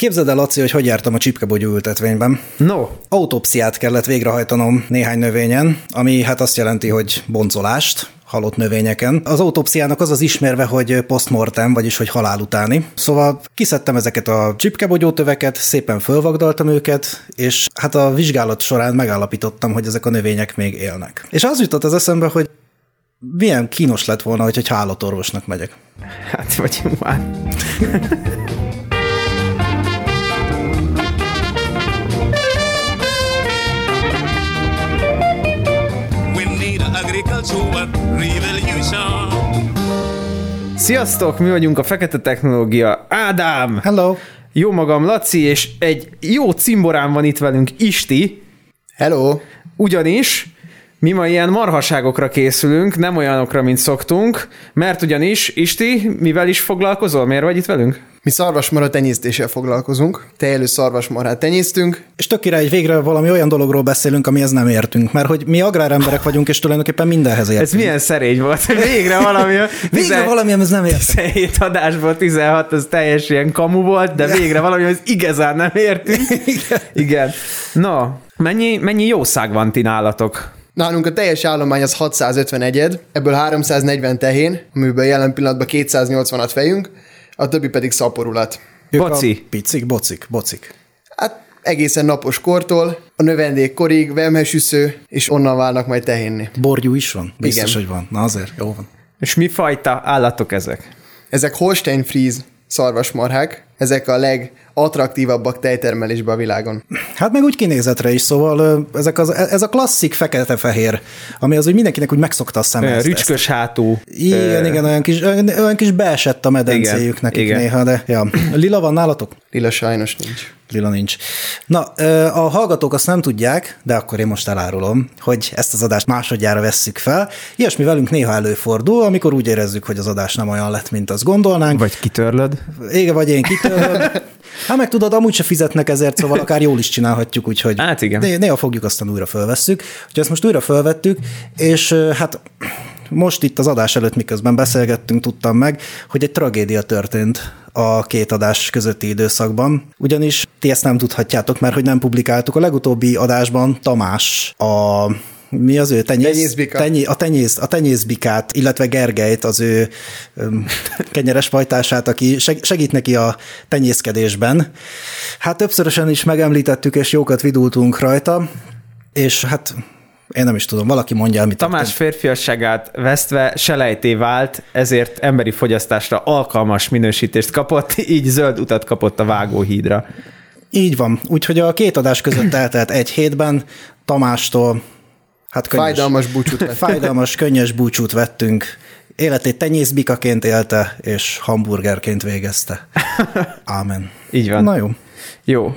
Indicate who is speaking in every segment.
Speaker 1: Képzeld el, Laci, hogy hogy jártam a csipkebogyó ültetvényben.
Speaker 2: No,
Speaker 1: Autópsziát kellett végrehajtanom néhány növényen, ami hát azt jelenti, hogy boncolást, halott növényeken. Az autópsziának az az ismerve, hogy postmortem, vagyis hogy halál utáni. Szóval kiszedtem ezeket a csipkebogyótöveket, szépen fölvagdaltam őket, és hát a vizsgálat során megállapítottam, hogy ezek a növények még élnek. És az jutott az eszembe, hogy milyen kínos lett volna, hogy egy állatorvosnak megyek.
Speaker 2: hát vagy már. Sziasztok, mi vagyunk a Fekete Technológia. Ádám!
Speaker 1: Hello!
Speaker 2: Jó magam, Laci, és egy jó cimborán van itt velünk Isti,
Speaker 3: Hello!
Speaker 2: ugyanis mi ma ilyen marhaságokra készülünk, nem olyanokra, mint szoktunk, mert ugyanis, Isti, mivel is foglalkozol? Miért vagy itt velünk?
Speaker 3: Mi szarvasmarha tenyésztéssel foglalkozunk. Tejelő szarvasmarhát tenyésztünk.
Speaker 1: És tök király, hogy végre valami olyan dologról beszélünk, amihez nem értünk, mert hogy mi agráremberek vagyunk, és tulajdonképpen mindenhez értünk.
Speaker 2: Ez milyen szerény volt, hogy végre valami...
Speaker 1: Végre valami, amihez nem értünk.
Speaker 2: 17 adásból 16, az teljes ilyen kamu volt, de végre valami, az igazán nem értünk.
Speaker 1: Igen.
Speaker 2: Igen. Na, mennyi, mennyi jószág van ti nálatok?
Speaker 3: Nálunk a teljes állomány az 651 ed, ebből 340 tehén, amiből jelen pillanatban 280-at fejünk, a többi pedig szaporulat.
Speaker 2: Boci.
Speaker 1: Picik, bocik, bocik.
Speaker 3: Hát egészen napos kortól, a növendék korig, vemhesüsző, és onnan válnak majd tehénni.
Speaker 1: Borgyú is van? Biztos,
Speaker 3: Igen.
Speaker 1: hogy van. Na azért, jó van.
Speaker 2: És mi fajta állatok ezek?
Speaker 3: Ezek Holstein Fries szarvasmarhák, ezek a legattraktívabbak tejtermelésben a világon.
Speaker 1: Hát meg úgy kinézetre is, szóval ezek az, ez a klasszik fekete-fehér, ami az, hogy mindenkinek úgy megszokta a szemet.
Speaker 2: Rücskös hátú.
Speaker 1: Igen, igen, olyan kis, olyan, kis beesett a medencéjük
Speaker 2: Igen,
Speaker 1: nekik
Speaker 2: igen.
Speaker 1: néha, de ja. Lila van nálatok?
Speaker 3: Lila sajnos nincs.
Speaker 1: Lila nincs. Na, a hallgatók azt nem tudják, de akkor én most elárulom, hogy ezt az adást másodjára vesszük fel. Ilyesmi velünk néha előfordul, amikor úgy érezzük, hogy az adás nem olyan lett, mint azt gondolnánk.
Speaker 2: Vagy kitörlöd?
Speaker 1: Igen, vagy én kitöröm. Hát meg tudod, amúgy se fizetnek ezért, szóval akár jól is csinálhatjuk, úgyhogy
Speaker 2: Hát igen.
Speaker 1: né- néha fogjuk, aztán újra fölvesszük. Úgyhogy ezt most újra fölvettük, és hát most itt az adás előtt, miközben beszélgettünk, tudtam meg, hogy egy tragédia történt a két adás közötti időszakban, ugyanis ti ezt nem tudhatjátok, mert hogy nem publikáltuk. A legutóbbi adásban Tamás a mi az ő tenyész,
Speaker 3: Tenyészbika.
Speaker 1: Tenyé, a, tenyész, a tenyészbikát, illetve Gergelyt, az ő öm, kenyeres pajtását, aki seg, segít neki a tenyészkedésben. Hát többszörösen is megemlítettük, és jókat vidultunk rajta, és hát én nem is tudom, valaki mondja, amit
Speaker 2: Tamás férfiasságát vesztve selejté vált, ezért emberi fogyasztásra alkalmas minősítést kapott, így zöld utat kapott a vágóhídra.
Speaker 1: Így van. Úgyhogy a két adás között eltelt egy hétben Tamástól hát könnyes,
Speaker 3: Fájdalmas búcsút vett.
Speaker 1: fájdalmas, könnyes búcsút vettünk. Életét tenyészbikaként élte, és hamburgerként végezte. Ámen.
Speaker 2: Így van.
Speaker 1: Na jó.
Speaker 2: Jó.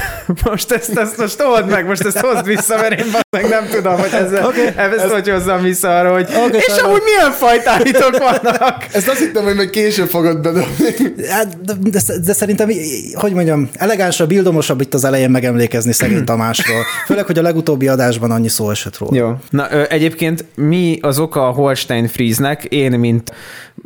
Speaker 2: Most ezt, ezt most old meg, most ezt hozd vissza, mert én meg nem tudom, hogy ezzel, okay, ezt hogy hozzam vissza arra, hogy
Speaker 1: Oké,
Speaker 2: és
Speaker 1: sajnálom.
Speaker 2: amúgy milyen fajtáitok vannak?
Speaker 3: Ezt azt hittem, hogy majd később fogod bedobni.
Speaker 1: Hát, De, de, de szerintem, hogy mondjam, elegánsabb, bildomosabb itt az elején megemlékezni szegény Tamásról. Főleg, hogy a legutóbbi adásban annyi szó esett róla.
Speaker 2: Jó. Na, ö, egyébként mi az oka a Holstein Friesnek? Én, mint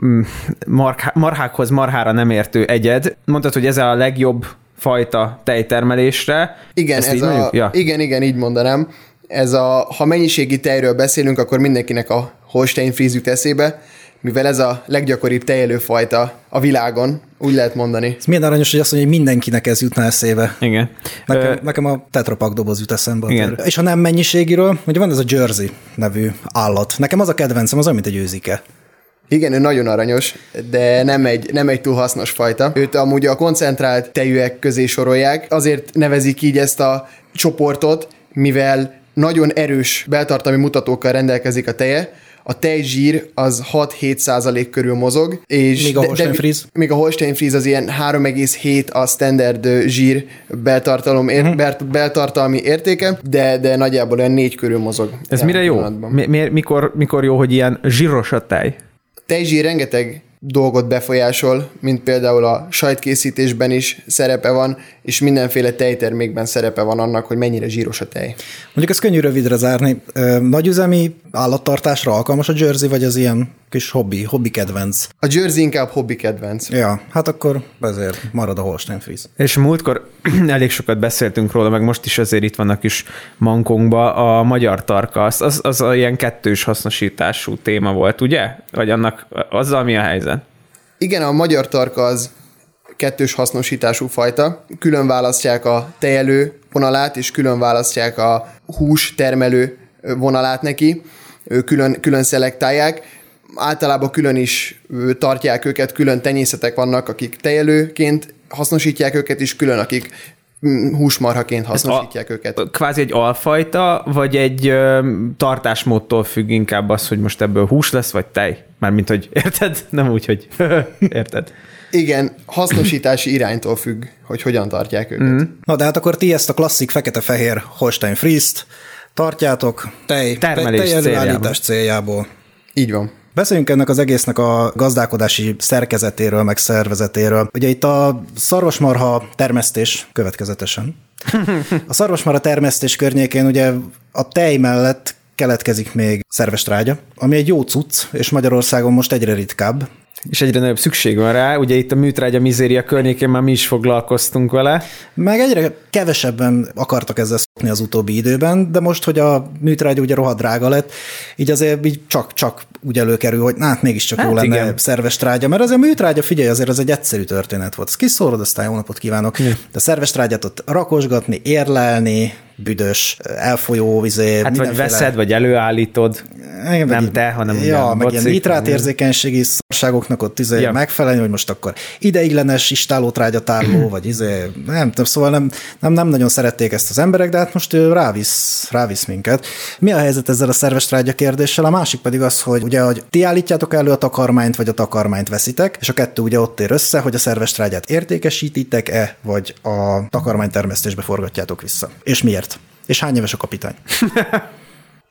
Speaker 2: mm, marhá, marhákhoz marhára nem értő egyed, mondtad, hogy ez a legjobb fajta tejtermelésre.
Speaker 3: Igen,
Speaker 2: Ezt
Speaker 3: ez
Speaker 2: így
Speaker 3: a,
Speaker 2: mondjuk? Ja.
Speaker 3: igen, igen, így mondanám. Ez a, ha mennyiségi tejről beszélünk, akkor mindenkinek a Holstein Fries jut eszébe, mivel ez a leggyakoribb tejelőfajta a világon, úgy lehet mondani.
Speaker 1: Ez milyen aranyos, hogy azt mondja, hogy mindenkinek ez jutna eszébe.
Speaker 2: Igen.
Speaker 1: Nekem,
Speaker 2: Ö,
Speaker 1: nekem a tetrapak doboz jut eszembe.
Speaker 2: Igen.
Speaker 1: Igen. És ha nem mennyiségiről, ugye van ez a Jersey nevű állat. Nekem az a kedvencem, az olyan, mint egy őzike.
Speaker 3: Igen, ő nagyon aranyos, de nem egy, nem egy túl hasznos fajta. Őt amúgy a koncentrált tejűek közé sorolják, azért nevezik így ezt a csoportot, mivel nagyon erős beltartalmi mutatókkal rendelkezik a teje, a tejzsír az 6-7 százalék körül mozog, és
Speaker 1: Míg a Holstein Fries?
Speaker 3: még a Holstein Fries az ilyen 3,7 a standard zsír beltartalom, ér,
Speaker 2: Mhm.
Speaker 3: uh-huh. beltartalmi értéke, de, de nagyjából olyan 4 körül mozog.
Speaker 2: Ez mire jó? Mi, miért, mikor, mikor jó, hogy ilyen zsíros a tej?
Speaker 3: Tejzsír rengeteg dolgot befolyásol, mint például a sajtkészítésben is szerepe van, és mindenféle tejtermékben szerepe van annak, hogy mennyire zsíros a tej.
Speaker 1: Mondjuk ez könnyű rövidre zárni. Nagyüzemi állattartásra alkalmas a Jersey, vagy az ilyen kis hobbi, hobbi kedvenc.
Speaker 3: A Jersey inkább hobbi kedvenc.
Speaker 1: Ja, hát akkor ezért marad a Holstein Fries.
Speaker 2: És múltkor elég sokat beszéltünk róla, meg most is azért itt vannak is mankónkba a magyar tarka, az, az, az a ilyen kettős hasznosítású téma volt, ugye? Vagy annak azzal mi a helyzet?
Speaker 3: Igen, a magyar tarka az kettős hasznosítású fajta. Külön választják a tejelő vonalát, és külön választják a hús termelő vonalát neki. Ő külön, külön szelektálják. Általában külön is tartják őket, külön tenyészetek vannak, akik tejelőként hasznosítják őket, és külön, akik húsmarhaként hasznosítják őket.
Speaker 2: Kvázi egy alfajta, vagy egy ö, tartásmódtól függ inkább az, hogy most ebből hús lesz, vagy tej? Mármint, hogy érted? Nem úgy, hogy érted.
Speaker 3: Igen, hasznosítási iránytól függ, hogy hogyan tartják őket. Mm.
Speaker 1: Na de hát akkor ti ezt a klasszik fekete-fehér Holstein Fries-t tartjátok tej,
Speaker 2: Termelés
Speaker 1: tej előállítás céljából.
Speaker 3: Így van.
Speaker 1: Beszéljünk ennek az egésznek a gazdálkodási szerkezetéről, meg szervezetéről. Ugye itt a szarvasmarha termesztés következetesen. A szarvasmarha termesztés környékén ugye a tej mellett keletkezik még szerves trágya, ami egy jó cucc, és Magyarországon most egyre ritkább.
Speaker 2: És egyre nagyobb szükség van rá. Ugye itt a műtrágya mizéria környékén már mi is foglalkoztunk vele.
Speaker 1: Meg egyre kevesebben akartak ezzel az utóbbi időben, de most, hogy a műtrágya ugye rohadt drága lett, így azért így csak-csak úgy előkerül, hogy hát mégiscsak
Speaker 2: Hát
Speaker 1: jó lenne
Speaker 2: igen.
Speaker 1: szerves trágya, mert azért a műtrágya, figyelj, azért ez egy egyszerű történet volt. Ezt kiszórod, aztán jó napot kívánok. De szerves trágyát ott rakosgatni, érlelni, büdös, elfolyó, izé,
Speaker 2: Hát vagy
Speaker 1: mindenféle-
Speaker 2: veszed, vagy előállítod.
Speaker 1: igen,
Speaker 2: Nem
Speaker 1: meg-
Speaker 2: te, hanem
Speaker 1: ja, meg ilyen
Speaker 2: bocik.
Speaker 1: nitrátérzékenységi szarságoknak ott izé
Speaker 2: Ja.
Speaker 1: ja. megfelelni, hogy most akkor ideiglenes istálótrágyatárló, vagy izé, nem tudom, szóval nem, nem, nem nagyon szerették ezt az emberek, de hát most ő rávisz, rávisz minket. Mi a helyzet ezzel a szerves trágya kérdéssel? A másik pedig az, hogy ugye, hogy ti állítjátok elő a takarmányt, vagy a takarmányt veszitek, és a kettő ugye ott ér össze, hogy a szerves trágyát értékesítitek-e, vagy a takarmánytermesztésbe forgatjátok vissza. És miért? És hány éves a kapitány?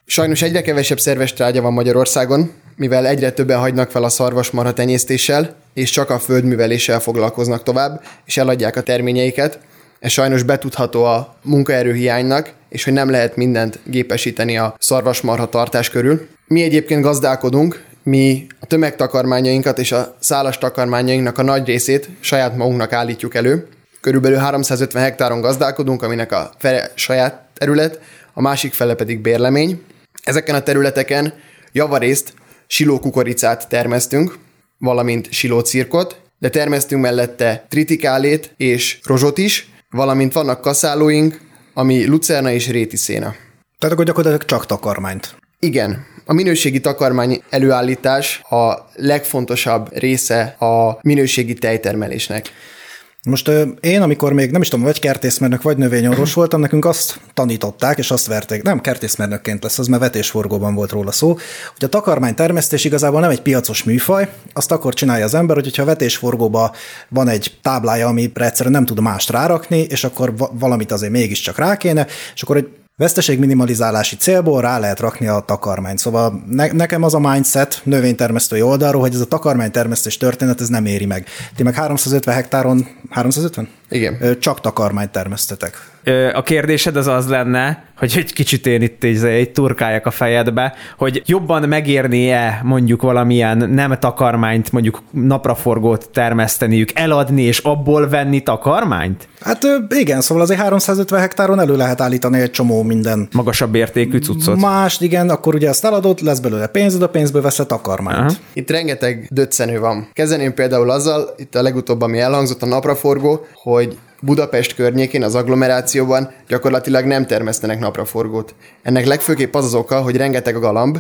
Speaker 3: Sajnos egyre kevesebb szerves trágya van Magyarországon, mivel egyre többen hagynak fel a szarvasmarha tenyésztéssel, és csak a földműveléssel foglalkoznak tovább, és eladják a terményeiket. Ez sajnos betudható a munkaerőhiánynak, és hogy nem lehet mindent gépesíteni a szarvasmarha tartás körül. Mi egyébként gazdálkodunk, mi a tömegtakarmányainkat és a szálas takarmányainknak a nagy részét saját magunknak állítjuk elő. Körülbelül 350 hektáron gazdálkodunk, aminek a fele saját terület, a másik fele pedig bérlemény. Ezeken a területeken javarészt silókukoricát termesztünk, valamint silócirkot, de termesztünk mellette tritikálét és rozsot is, valamint vannak kaszálóink, ami lucerna és rétiszéna.
Speaker 1: Tehát akkor gyakorlatilag csak takarmányt.
Speaker 3: Igen, a minőségi takarmány előállítás a legfontosabb része a minőségi tejtermelésnek.
Speaker 1: Most én, amikor még nem is tudom, vagy kertészmérnök, vagy növényorvos voltam, nekünk azt tanították, és azt verték, nem kertészmérnökként lesz, az mert vetésforgóban volt róla szó, hogy a takarmány termesztés igazából nem egy piacos műfaj, azt akkor csinálja az ember, hogyha a vetésforgóba van egy táblája, amire egyszerűen nem tud mást rárakni, és akkor va- valamit azért mégiscsak rá kéne, és akkor egy veszteségminimalizálási célból rá lehet rakni a takarmányt. Szóval ne, nekem az a mindset növénytermesztői oldalról, hogy ez a takarmánytermesztés történet, ez nem éri meg. Ti meg 350 hektáron, 350?
Speaker 3: Igen.
Speaker 1: Csak takarmányt termesztetek.
Speaker 2: A kérdésed az az lenne, hogy egy kicsit én itt egy, egy turkáljak a fejedbe, hogy jobban megérnie mondjuk valamilyen nem takarmányt, mondjuk napraforgót termeszteniük, eladni és abból venni takarmányt?
Speaker 1: Hát igen, szóval azért 350 hektáron elő lehet állítani egy csomó minden
Speaker 2: Magasabb értékű cuccot?
Speaker 1: Mást, igen, akkor ugye azt eladod, lesz belőle pénzed, a pénzből veszed takarmányt.
Speaker 2: Aha.
Speaker 3: Itt rengeteg döccenő van. Kezdeném például azzal, itt a legutóbb, ami elhangzott a napraforgó, hogy Budapest környékén, az agglomerációban gyakorlatilag nem termesztenek napraforgót. Ennek legfőképp az az oka, hogy rengeteg a galamb,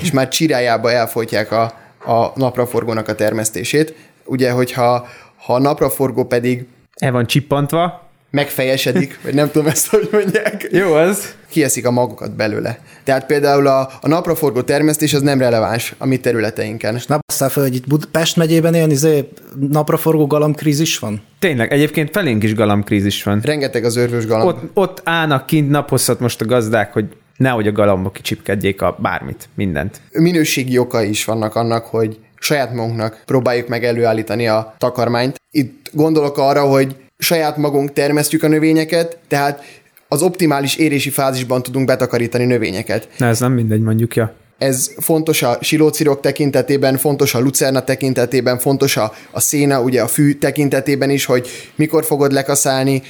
Speaker 3: és már csirájába elfolytják a, a napraforgónak a termesztését. Ugye, hogyha ha a napraforgó pedig
Speaker 2: El van csippantva.
Speaker 3: Megfejesedik, vagy nem tudom ezt, hogy mondják,
Speaker 2: Jó az.
Speaker 3: kieszik a magokat belőle. Tehát például a, a napraforgó termesztés az nem releváns a mi területeinken.
Speaker 1: Ne basszál fel, hogy itt Bud- Pest megyében ilyen izé, napraforgó galamkrízis van?
Speaker 2: Tényleg, egyébként felénk is galamkrízis van.
Speaker 3: Rengeteg az örvös galamb.
Speaker 2: Ott, ott állnak kint naphosszat most a gazdák, hogy nehogy a galambok kicsipkedjék a bármit, mindent.
Speaker 3: minőségi okai is vannak annak, hogy saját magunknak próbáljuk meg előállítani a takarmányt. Itt gondolok arra, hogy saját magunk termesztjük a növényeket, tehát az optimális érési fázisban tudunk betakarítani növényeket.
Speaker 2: Na ez nem mindegy, mondjuk, ja.
Speaker 3: Ez fontos a silócirok tekintetében, fontos a lucerna tekintetében, fontos a, a széna, ugye a fű tekintetében is, hogy mikor fogod lekaszálni,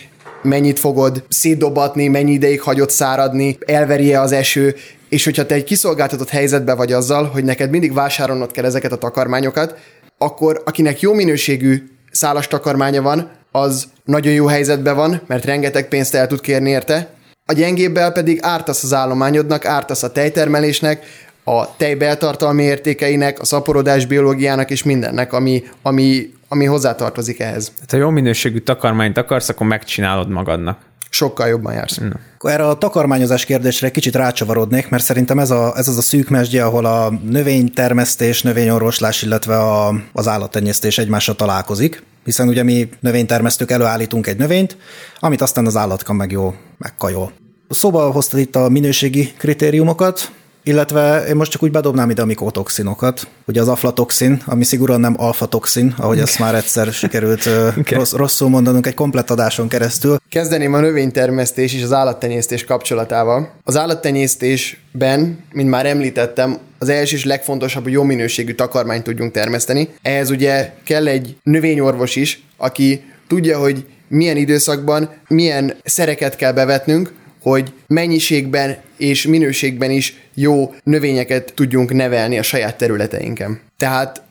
Speaker 3: mennyit fogod szétdobatni, mennyi ideig hagyod száradni, elverje az eső, és hogyha te egy kiszolgáltatott helyzetbe vagy azzal, hogy neked mindig vásárolnod kell ezeket a takarmányokat, akkor akinek jó minőségű szálas takarmánya van, az nagyon jó helyzetben van, mert rengeteg pénzt el tud kérni érte, a gyengébbel pedig ártasz az állományodnak, ártasz a tejtermelésnek, a tejbeltartalmi értékeinek, a szaporodás biológiának és mindennek, ami, ami, ami hozzátartozik ehhez.
Speaker 2: Hát, ha jó minőségű takarmányt akarsz, akkor megcsinálod magadnak.
Speaker 3: Sokkal jobban jársz.
Speaker 1: Akkor erre a takarmányozás kérdésre egy kicsit rácsavarodnék, mert szerintem ez, a, ez az a szűk mesdje, ahol a növénytermesztés, növényorvoslás, illetve a, az állattenyésztés egymással találkozik, hiszen ugye mi növénytermesztők előállítunk egy növényt, amit aztán az állatka meg jó megkajol. Szóba hoztad itt a minőségi kritériumokat, illetve én most csak úgy bedobnám ide a mikotoxinokat. Ugye az aflatoxin, ami szigorúan nem alfatoxin, ahogy ezt már egyszer sikerült okay. rossz, rosszul mondanunk egy komplett adáson keresztül.
Speaker 3: Kezdeném a növénytermesztés és az állattenyésztés kapcsolatával. Az állattenyésztésben, mint már említettem, az első és legfontosabb, hogy jó minőségű takarmányt tudjunk termeszteni. Ehhez ugye kell egy növényorvos is, aki tudja, hogy milyen időszakban milyen szereket kell bevetnünk, hogy mennyiségben és minőségben is jó növényeket tudjunk nevelni a saját területeinken. Tehát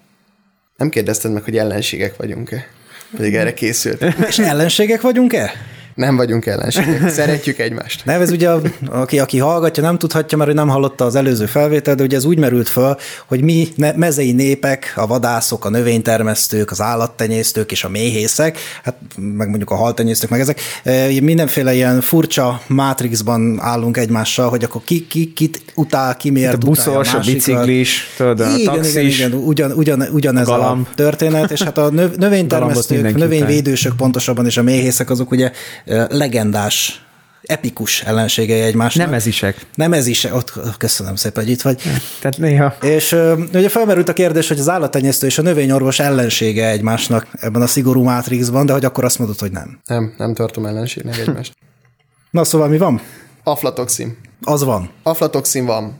Speaker 3: nem kérdezted meg, hogy ellenségek vagyunk-e? Pedig erre készült.
Speaker 1: És ellenségek vagyunk-e?
Speaker 3: Nem vagyunk ellenségek, szeretjük egymást.
Speaker 1: Nem, ez ugye, aki, aki hallgatja, nem tudhatja, mert ő nem hallotta az előző felvételt, de ugye ez úgy merült föl, hogy mi ne, mezei népek, a vadászok, a növénytermesztők, az állattenyésztők és a méhészek, hát meg mondjuk a haltenyésztők, meg ezek, mindenféle ilyen furcsa mátrixban állunk egymással, hogy akkor ki, ki kit utál, ki miért
Speaker 2: a buszos, a, a biciklis, tudod, a
Speaker 1: igen,
Speaker 2: taxis,
Speaker 1: igen, igen, ugyan, ugyan, ugyanez a,
Speaker 2: galamb.
Speaker 1: a történet, és hát a növ, növénytermesztők, növényvédősök pontosabban, és a méhészek azok ugye legendás epikus ellenségei egymásnak.
Speaker 2: Nem ez isek.
Speaker 1: Nem ez is, ott köszönöm szépen, hogy itt vagy.
Speaker 2: Tehát néha.
Speaker 1: És ugye felmerült a kérdés, hogy az állattenyésztő és a növényorvos ellensége egymásnak ebben a szigorú mátrixban, de hogy akkor azt mondod, hogy nem.
Speaker 3: Nem, nem tartom ellenségnek egymást.
Speaker 1: Na szóval mi van?
Speaker 3: Aflatoxin.
Speaker 1: Az van.
Speaker 3: Aflatoxin van.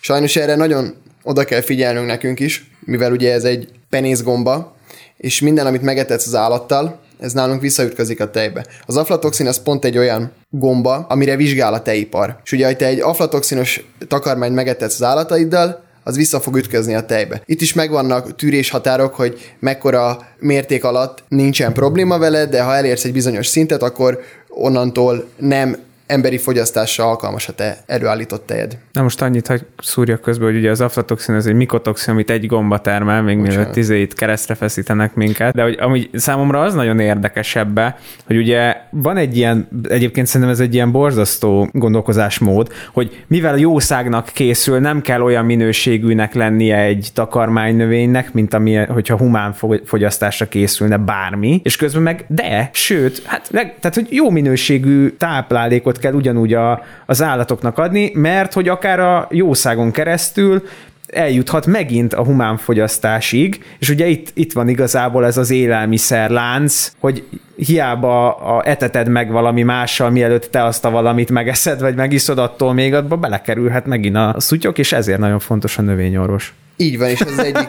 Speaker 3: Sajnos erre nagyon oda kell figyelnünk nekünk is, mivel ugye ez egy penészgomba, és minden, amit megetetsz az állattal, ez nálunk visszaütközik a tejbe. Az aflatoxin az pont egy olyan gomba, amire vizsgál a tejipar. És ugye, ha te egy aflatoxinos takarmányt megetetsz az állataiddal, az vissza fog ütközni a tejbe. Itt is megvannak tűréshatárok, hogy mekkora mérték alatt nincsen probléma vele, de ha elérsz egy bizonyos szintet, akkor onnantól nem emberi fogyasztásra alkalmas a te előállított tejed.
Speaker 2: Na most annyit, hogy szúrja közben, hogy ugye az aflatoxin az egy mikotoxin, amit egy gomba termel, még mielőtt tizéit keresztre feszítenek minket, de hogy amúgy számomra az nagyon érdekes ebbe, hogy ugye van egy ilyen, egyébként szerintem ez egy ilyen borzasztó gondolkozásmód, hogy mivel jószágnak készül, nem kell olyan minőségűnek lennie egy takarmánynövénynek, mint ami, hogyha humán fogyasztásra készülne bármi, és közben meg de, sőt, hát tehát, hogy jó minőségű táplálékot kell ugyanúgy a, az állatoknak adni, mert hogy akár a jószágon keresztül eljuthat megint a humán fogyasztásig, és ugye itt, itt van igazából ez az élelmiszerlánc, hogy hiába a eteted meg valami mással, mielőtt te azt a valamit megeszed, vagy megiszod, attól még abba belekerülhet megint a szutyok, és ezért nagyon fontos a növényorvos.
Speaker 3: Így van, és ez az egyik...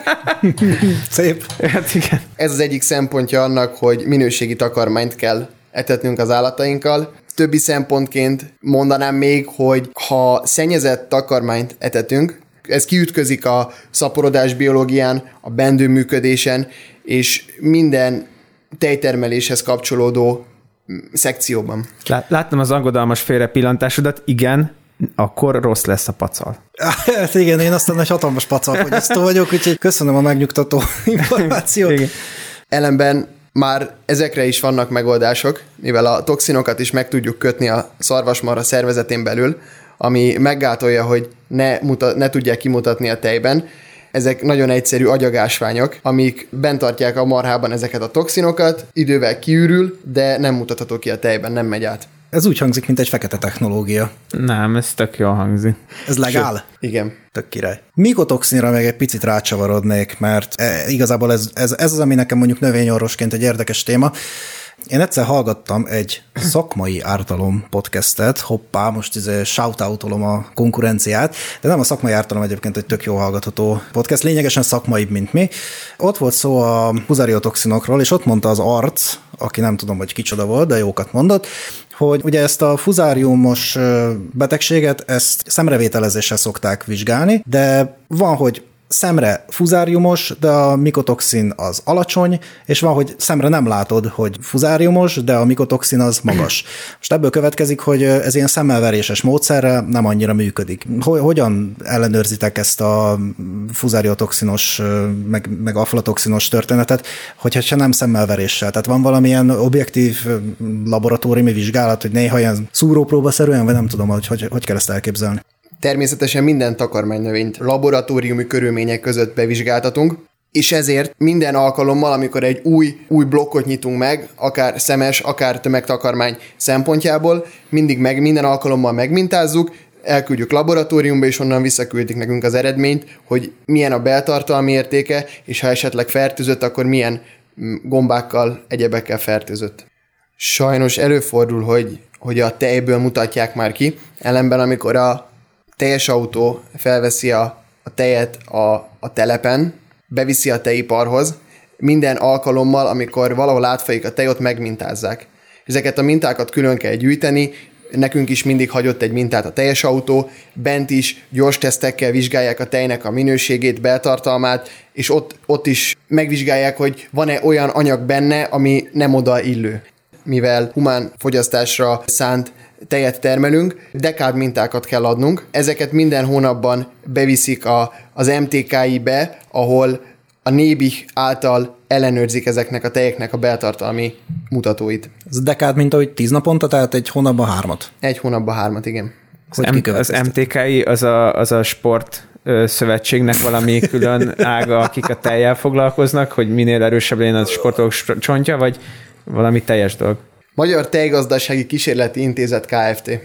Speaker 1: Szép.
Speaker 2: Hát igen.
Speaker 3: Ez az egyik szempontja annak, hogy minőségi takarmányt kell etetnünk az állatainkkal. Többi szempontként mondanám még, hogy ha szennyezett takarmányt etetünk, ez kiütközik a szaporodás biológián, a bendő működésen, és minden tejtermeléshez kapcsolódó szekcióban.
Speaker 2: Láttam az aggodalmas félre pillantásodat, igen, akkor rossz lesz a pacal.
Speaker 1: Hát igen, én aztán egy hatalmas pacalfogyasztó vagyok, úgyhogy köszönöm a megnyugtató információt.
Speaker 2: Igen.
Speaker 3: Ellenben már ezekre is vannak megoldások, mivel a toxinokat is meg tudjuk kötni a szarvasmarha szervezetén belül, ami meggátolja, hogy ne, muta, ne tudják kimutatni a tejben. Ezek nagyon egyszerű agyagásványok, amik bent tartják a marhában ezeket a toxinokat, idővel kiürül, de nem mutatható ki a tejben, nem megy át.
Speaker 1: Ez úgy hangzik, mint egy fekete technológia.
Speaker 2: Nem, ez tök jól hangzik.
Speaker 1: Ez legál?
Speaker 3: Igen.
Speaker 1: Tök király. Mikotoxinra meg egy picit rácsavarodnék, mert e, igazából ez, ez, ez az, ami nekem mondjuk növényorvosként egy érdekes téma. Én egyszer hallgattam egy szakmai ártalom podcastet, hoppá, most ez shoutoutolom a konkurenciát, de nem a szakmai ártalom egyébként egy tök jó hallgatható podcast, lényegesen szakmaibb, mint mi. Ott volt szó a huzariotoxinokról, és ott mondta az arc, aki nem tudom, hogy kicsoda volt, de jókat mondott, hogy ugye ezt a fuzáriumos betegséget, ezt szemrevételezéssel szokták vizsgálni, de van, hogy szemre fuzáriumos, de a mikotoxin az alacsony, és van, hogy szemre nem látod, hogy fuzáriumos, de a mikotoxin az magas. Most ebből következik, hogy ez ilyen szemmelveréses módszerrel nem annyira működik. Hogyan ellenőrzitek ezt a fuzáriotoxinos, meg, meg aflatoxinos történetet, hogyha se nem szemmelveréssel? Tehát van valamilyen objektív laboratóriumi vizsgálat, hogy néha ilyen szúrópróbaszerűen, vagy nem tudom, hogy, hogy hogy kell ezt elképzelni?
Speaker 3: Természetesen minden takarmánynövényt laboratóriumi körülmények között bevizsgáltatunk, és ezért minden alkalommal, amikor egy új, új blokkot nyitunk meg, akár szemes, akár tömegtakarmány szempontjából, mindig meg minden alkalommal megmintázzuk, elküldjük laboratóriumba, és onnan visszaküldik nekünk az eredményt, hogy milyen a beltartalmi értéke, és ha esetleg fertőzött, akkor milyen mm, gombákkal, egyebekkel fertőzött. Sajnos előfordul, hogy, hogy a tejből mutatják már ki, ellenben amikor a teljes autó felveszi a, a tejet a, a telepen, beviszi a tejiparhoz, minden alkalommal, amikor valahol átfolyik a tej, ott megmintázzák. Ezeket a mintákat külön kell gyűjteni, nekünk is mindig hagyott egy mintát a teljes autó, bent is gyors tesztekkel vizsgálják a tejnek a minőségét, beltartalmát, és ott, ott is megvizsgálják, hogy van-e olyan anyag benne, ami nem oda illő. Mivel humán fogyasztásra szánt tejet termelünk, dekád mintákat kell adnunk. Ezeket minden hónapban beviszik a, az MTKI-be, ahol a Nébi által ellenőrzik ezeknek a tejeknek a beltartalmi mutatóit.
Speaker 1: Ez dekád mint hogy tíz naponta, tehát egy hónapban hármat?
Speaker 3: Egy hónapban hármat, igen.
Speaker 2: Az, M- az MTKI az a, az a sport szövetségnek valami külön ága, akik a tejjel foglalkoznak, hogy minél erősebb legyen a sportolók csontja, vagy valami teljes dolog?
Speaker 3: Magyar Tejgazdasági Kísérleti Intézet Kft.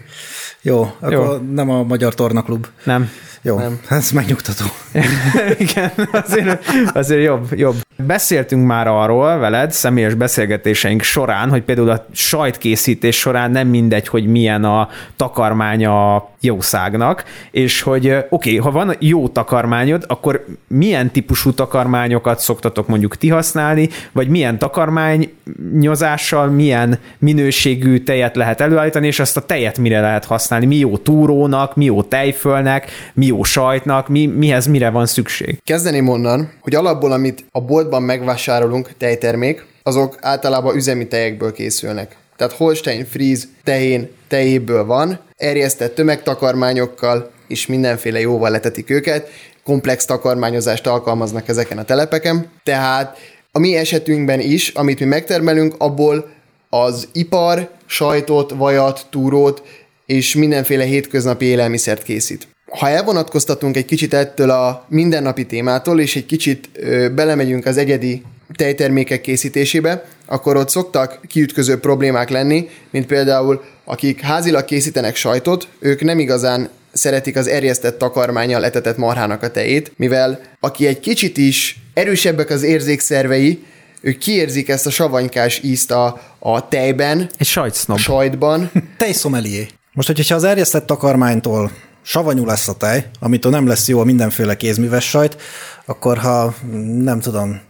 Speaker 1: Jó, akkor Jó. nem a Magyar Tornaklub.
Speaker 2: Nem.
Speaker 1: Jó, nem. ez megnyugtató.
Speaker 2: Igen, azért, azért jobb, jobb. Beszéltünk már arról veled, személyes beszélgetéseink során, hogy például a sajtkészítés során nem mindegy, hogy milyen a takarmánya jószágnak, és hogy oké, okay, ha van jó takarmányod, akkor milyen típusú takarmányokat szoktatok mondjuk ti használni, vagy milyen takarmányozással, milyen minőségű tejet lehet előállítani, és azt a tejet mire lehet használni, mi jó túrónak, mi jó tejfölnek, mi jó sajtnak, mi, mihez mire van szükség.
Speaker 3: Kezdeném onnan, hogy alapból, amit a boltban megvásárolunk tejtermék, azok általában üzemi tejekből készülnek. Tehát Holstein Fries tehén tejéből van, erjesztett tömegtakarmányokkal, és mindenféle jóval letetik őket, komplex takarmányozást alkalmaznak ezeken a telepeken. Tehát a mi esetünkben is, amit mi megtermelünk, abból az ipar sajtot, vajat, túrót és mindenféle hétköznapi élelmiszert készít. Ha elvonatkoztatunk egy kicsit ettől a mindennapi témától, és egy kicsit ö, belemegyünk az egyedi tejtermékek készítésébe, akkor ott szoktak kiütköző problémák lenni, mint például akik házilag készítenek sajtot, ők nem igazán szeretik az erjesztett takarmányjal etetett marhának a tejét, mivel aki egy kicsit is erősebbek az érzékszervei, ők kiérzik ezt a savanykás ízt a, a tejben,
Speaker 2: egy sajtsznob.
Speaker 3: a sajtban.
Speaker 1: Tejszomelié. Most, hogyha az erjesztett takarmánytól savanyú lesz a tej, amitől nem lesz jó a mindenféle kézműves sajt, akkor ha nem tudom,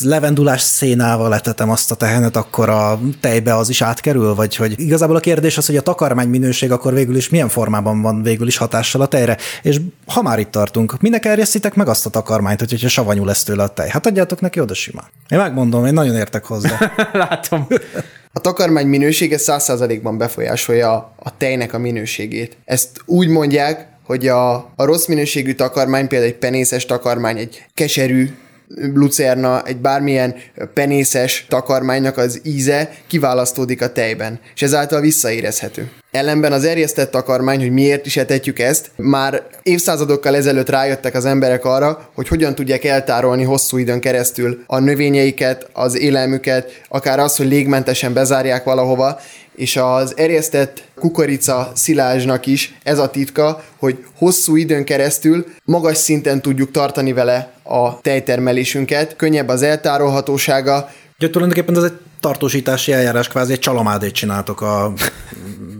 Speaker 1: levendulás szénával letetem azt a tehenet, akkor a tejbe az is átkerül, vagy hogy igazából a kérdés az, hogy a takarmány minőség akkor végül is milyen formában van végül is hatással a tejre. És ha már itt tartunk, minek erjesztitek meg azt a takarmányt, hogy, hogyha savanyú lesz tőle a tej? Hát adjátok neki oda simán. Én megmondom, én nagyon értek hozzá.
Speaker 2: Látom.
Speaker 3: A takarmány minősége 100%-ban befolyásolja a tejnek a minőségét. Ezt úgy mondják, hogy a, a rossz minőségű takarmány, például egy penészes takarmány, egy keserű lucerna, egy bármilyen penészes takarmánynak az íze kiválasztódik a tejben, és ezáltal visszaérezhető. Ellenben az erjesztett takarmány, hogy miért is etetjük ezt, már évszázadokkal ezelőtt rájöttek az emberek arra, hogy hogyan tudják eltárolni hosszú időn keresztül a növényeiket, az élelmüket, akár az, hogy légmentesen bezárják valahova, és az erjesztett kukorica szilázsnak is ez a titka, hogy hosszú időn keresztül magas szinten tudjuk tartani vele a tejtermelésünket, könnyebb az eltárolhatósága.
Speaker 1: Ugye tulajdonképpen ez egy tartósítási eljárás, kvázi egy csalamádét csináltok a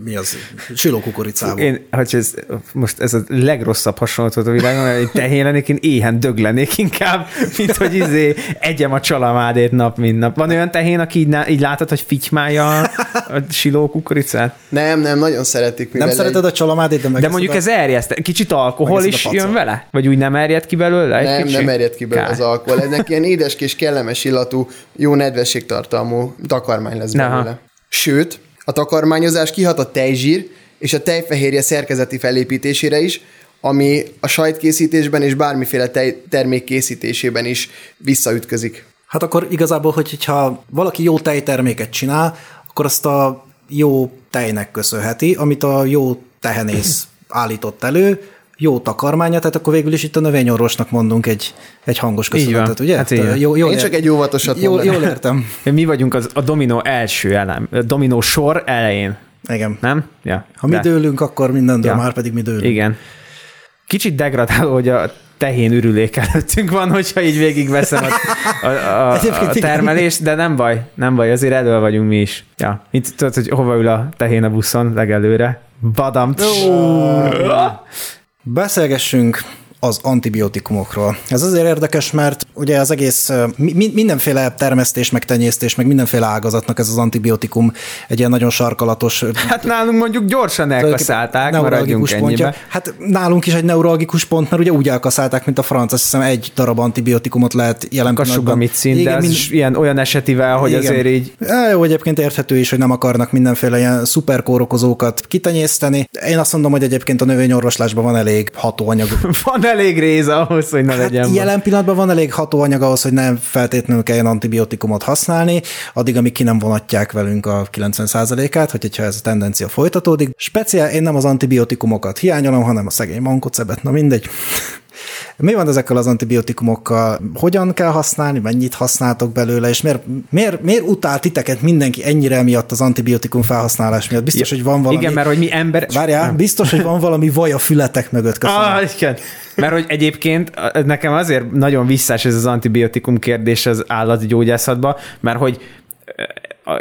Speaker 1: mi az, silókukoricával.
Speaker 2: Én, hogy ez, most ez a legrosszabb hasonlatot a világon, hogy tehén lennék, én éhen dög lennék inkább, mint hogy izé egyem a csalamádét nap, mint nap. Van olyan tehén, aki így, így látod, hogy fitymálja a silókukoricát?
Speaker 3: Nem, nem, nagyon szeretik.
Speaker 1: Nem szereted a csalamádét, de meg
Speaker 2: De mondjuk ez erjeszt. Kicsit alkohol is jön vele? Vagy úgy nem erjed ki belőle?
Speaker 3: Nem, kicsi? nem erjed ki belőle az alkohol. Ennek ilyen édes és kellemes illatú, jó nedvességtartalmú takarmány lesz belőle. Aha. Sőt, a takarmányozás kihat a tejzsír és a tejfehérje szerkezeti felépítésére is, ami a sajtkészítésben és bármiféle tej termék készítésében is visszaütközik.
Speaker 1: Hát akkor igazából, hogyha valaki jó tejterméket csinál, akkor azt a jó tejnek köszönheti, amit a jó tehenész állított elő, jó takarmánya, tehát akkor végül is itt a növényorvosnak mondunk egy, egy hangos köszönetet, ugye? Hát
Speaker 3: jó, jó Én csak egy óvatosat
Speaker 1: jó, Jól értem.
Speaker 2: Mi vagyunk az, a dominó első elem, a dominó sor elején.
Speaker 1: Igen.
Speaker 2: Nem? Ja.
Speaker 1: Ha De. mi dőlünk, akkor minden dől, ja. már pedig mi dőlünk.
Speaker 2: Igen. Kicsit degradáló, hogy a tehén ürülék előttünk van, hogyha így végigveszem a, a, a, a termelést, de nem baj, nem baj, azért elő vagyunk mi is. Ja, mint tudod, hogy hova ül a tehén a buszon legelőre. Badam.
Speaker 1: Beszélgessünk az antibiotikumokról. Ez azért érdekes, mert ugye az egész mi, mindenféle termesztés, meg tenyésztés, meg mindenféle ágazatnak ez az antibiotikum egy ilyen nagyon sarkalatos.
Speaker 2: Hát nálunk mondjuk gyorsan elkaszálták, maradjunk ennyibe.
Speaker 1: Hát nálunk is egy neurologikus pont, mert ugye úgy elkaszálták, mint a franc, azt hiszem egy darab antibiotikumot lehet jelen
Speaker 2: pillanatban. mit szint, de mind... ilyen olyan esetivel, hogy igen. azért így...
Speaker 1: É, jó, egyébként érthető is, hogy nem akarnak mindenféle ilyen szuperkórokozókat kitenyészteni. Én azt mondom, hogy egyébként a növényorvoslásban van elég hatóanyag.
Speaker 2: van elég rész ahhoz, hogy ne hát legyen.
Speaker 1: Jelen pillanatban van elég hatóanyag ahhoz, hogy nem feltétlenül kelljen antibiotikumot használni, addig, amíg ki nem vonatják velünk a 90%-át, hogy hogyha ez a tendencia folytatódik. Speciál én nem az antibiotikumokat hiányolom, hanem a szegény mankocebet, na mindegy. Mi van ezekkel az antibiotikumokkal? Hogyan kell használni? Mennyit használtok belőle? És miért, miért, miért utál titeket mindenki ennyire miatt az antibiotikum felhasználás miatt? Biztos, hogy van valami...
Speaker 2: Igen, mert hogy mi ember...
Speaker 1: Várjál, biztos, hogy van valami vaj a fületek mögött.
Speaker 2: Köszönöm. Ah, igen. Mert hogy egyébként nekem azért nagyon visszás ez az antibiotikum kérdés az állatgyógyászatban, mert hogy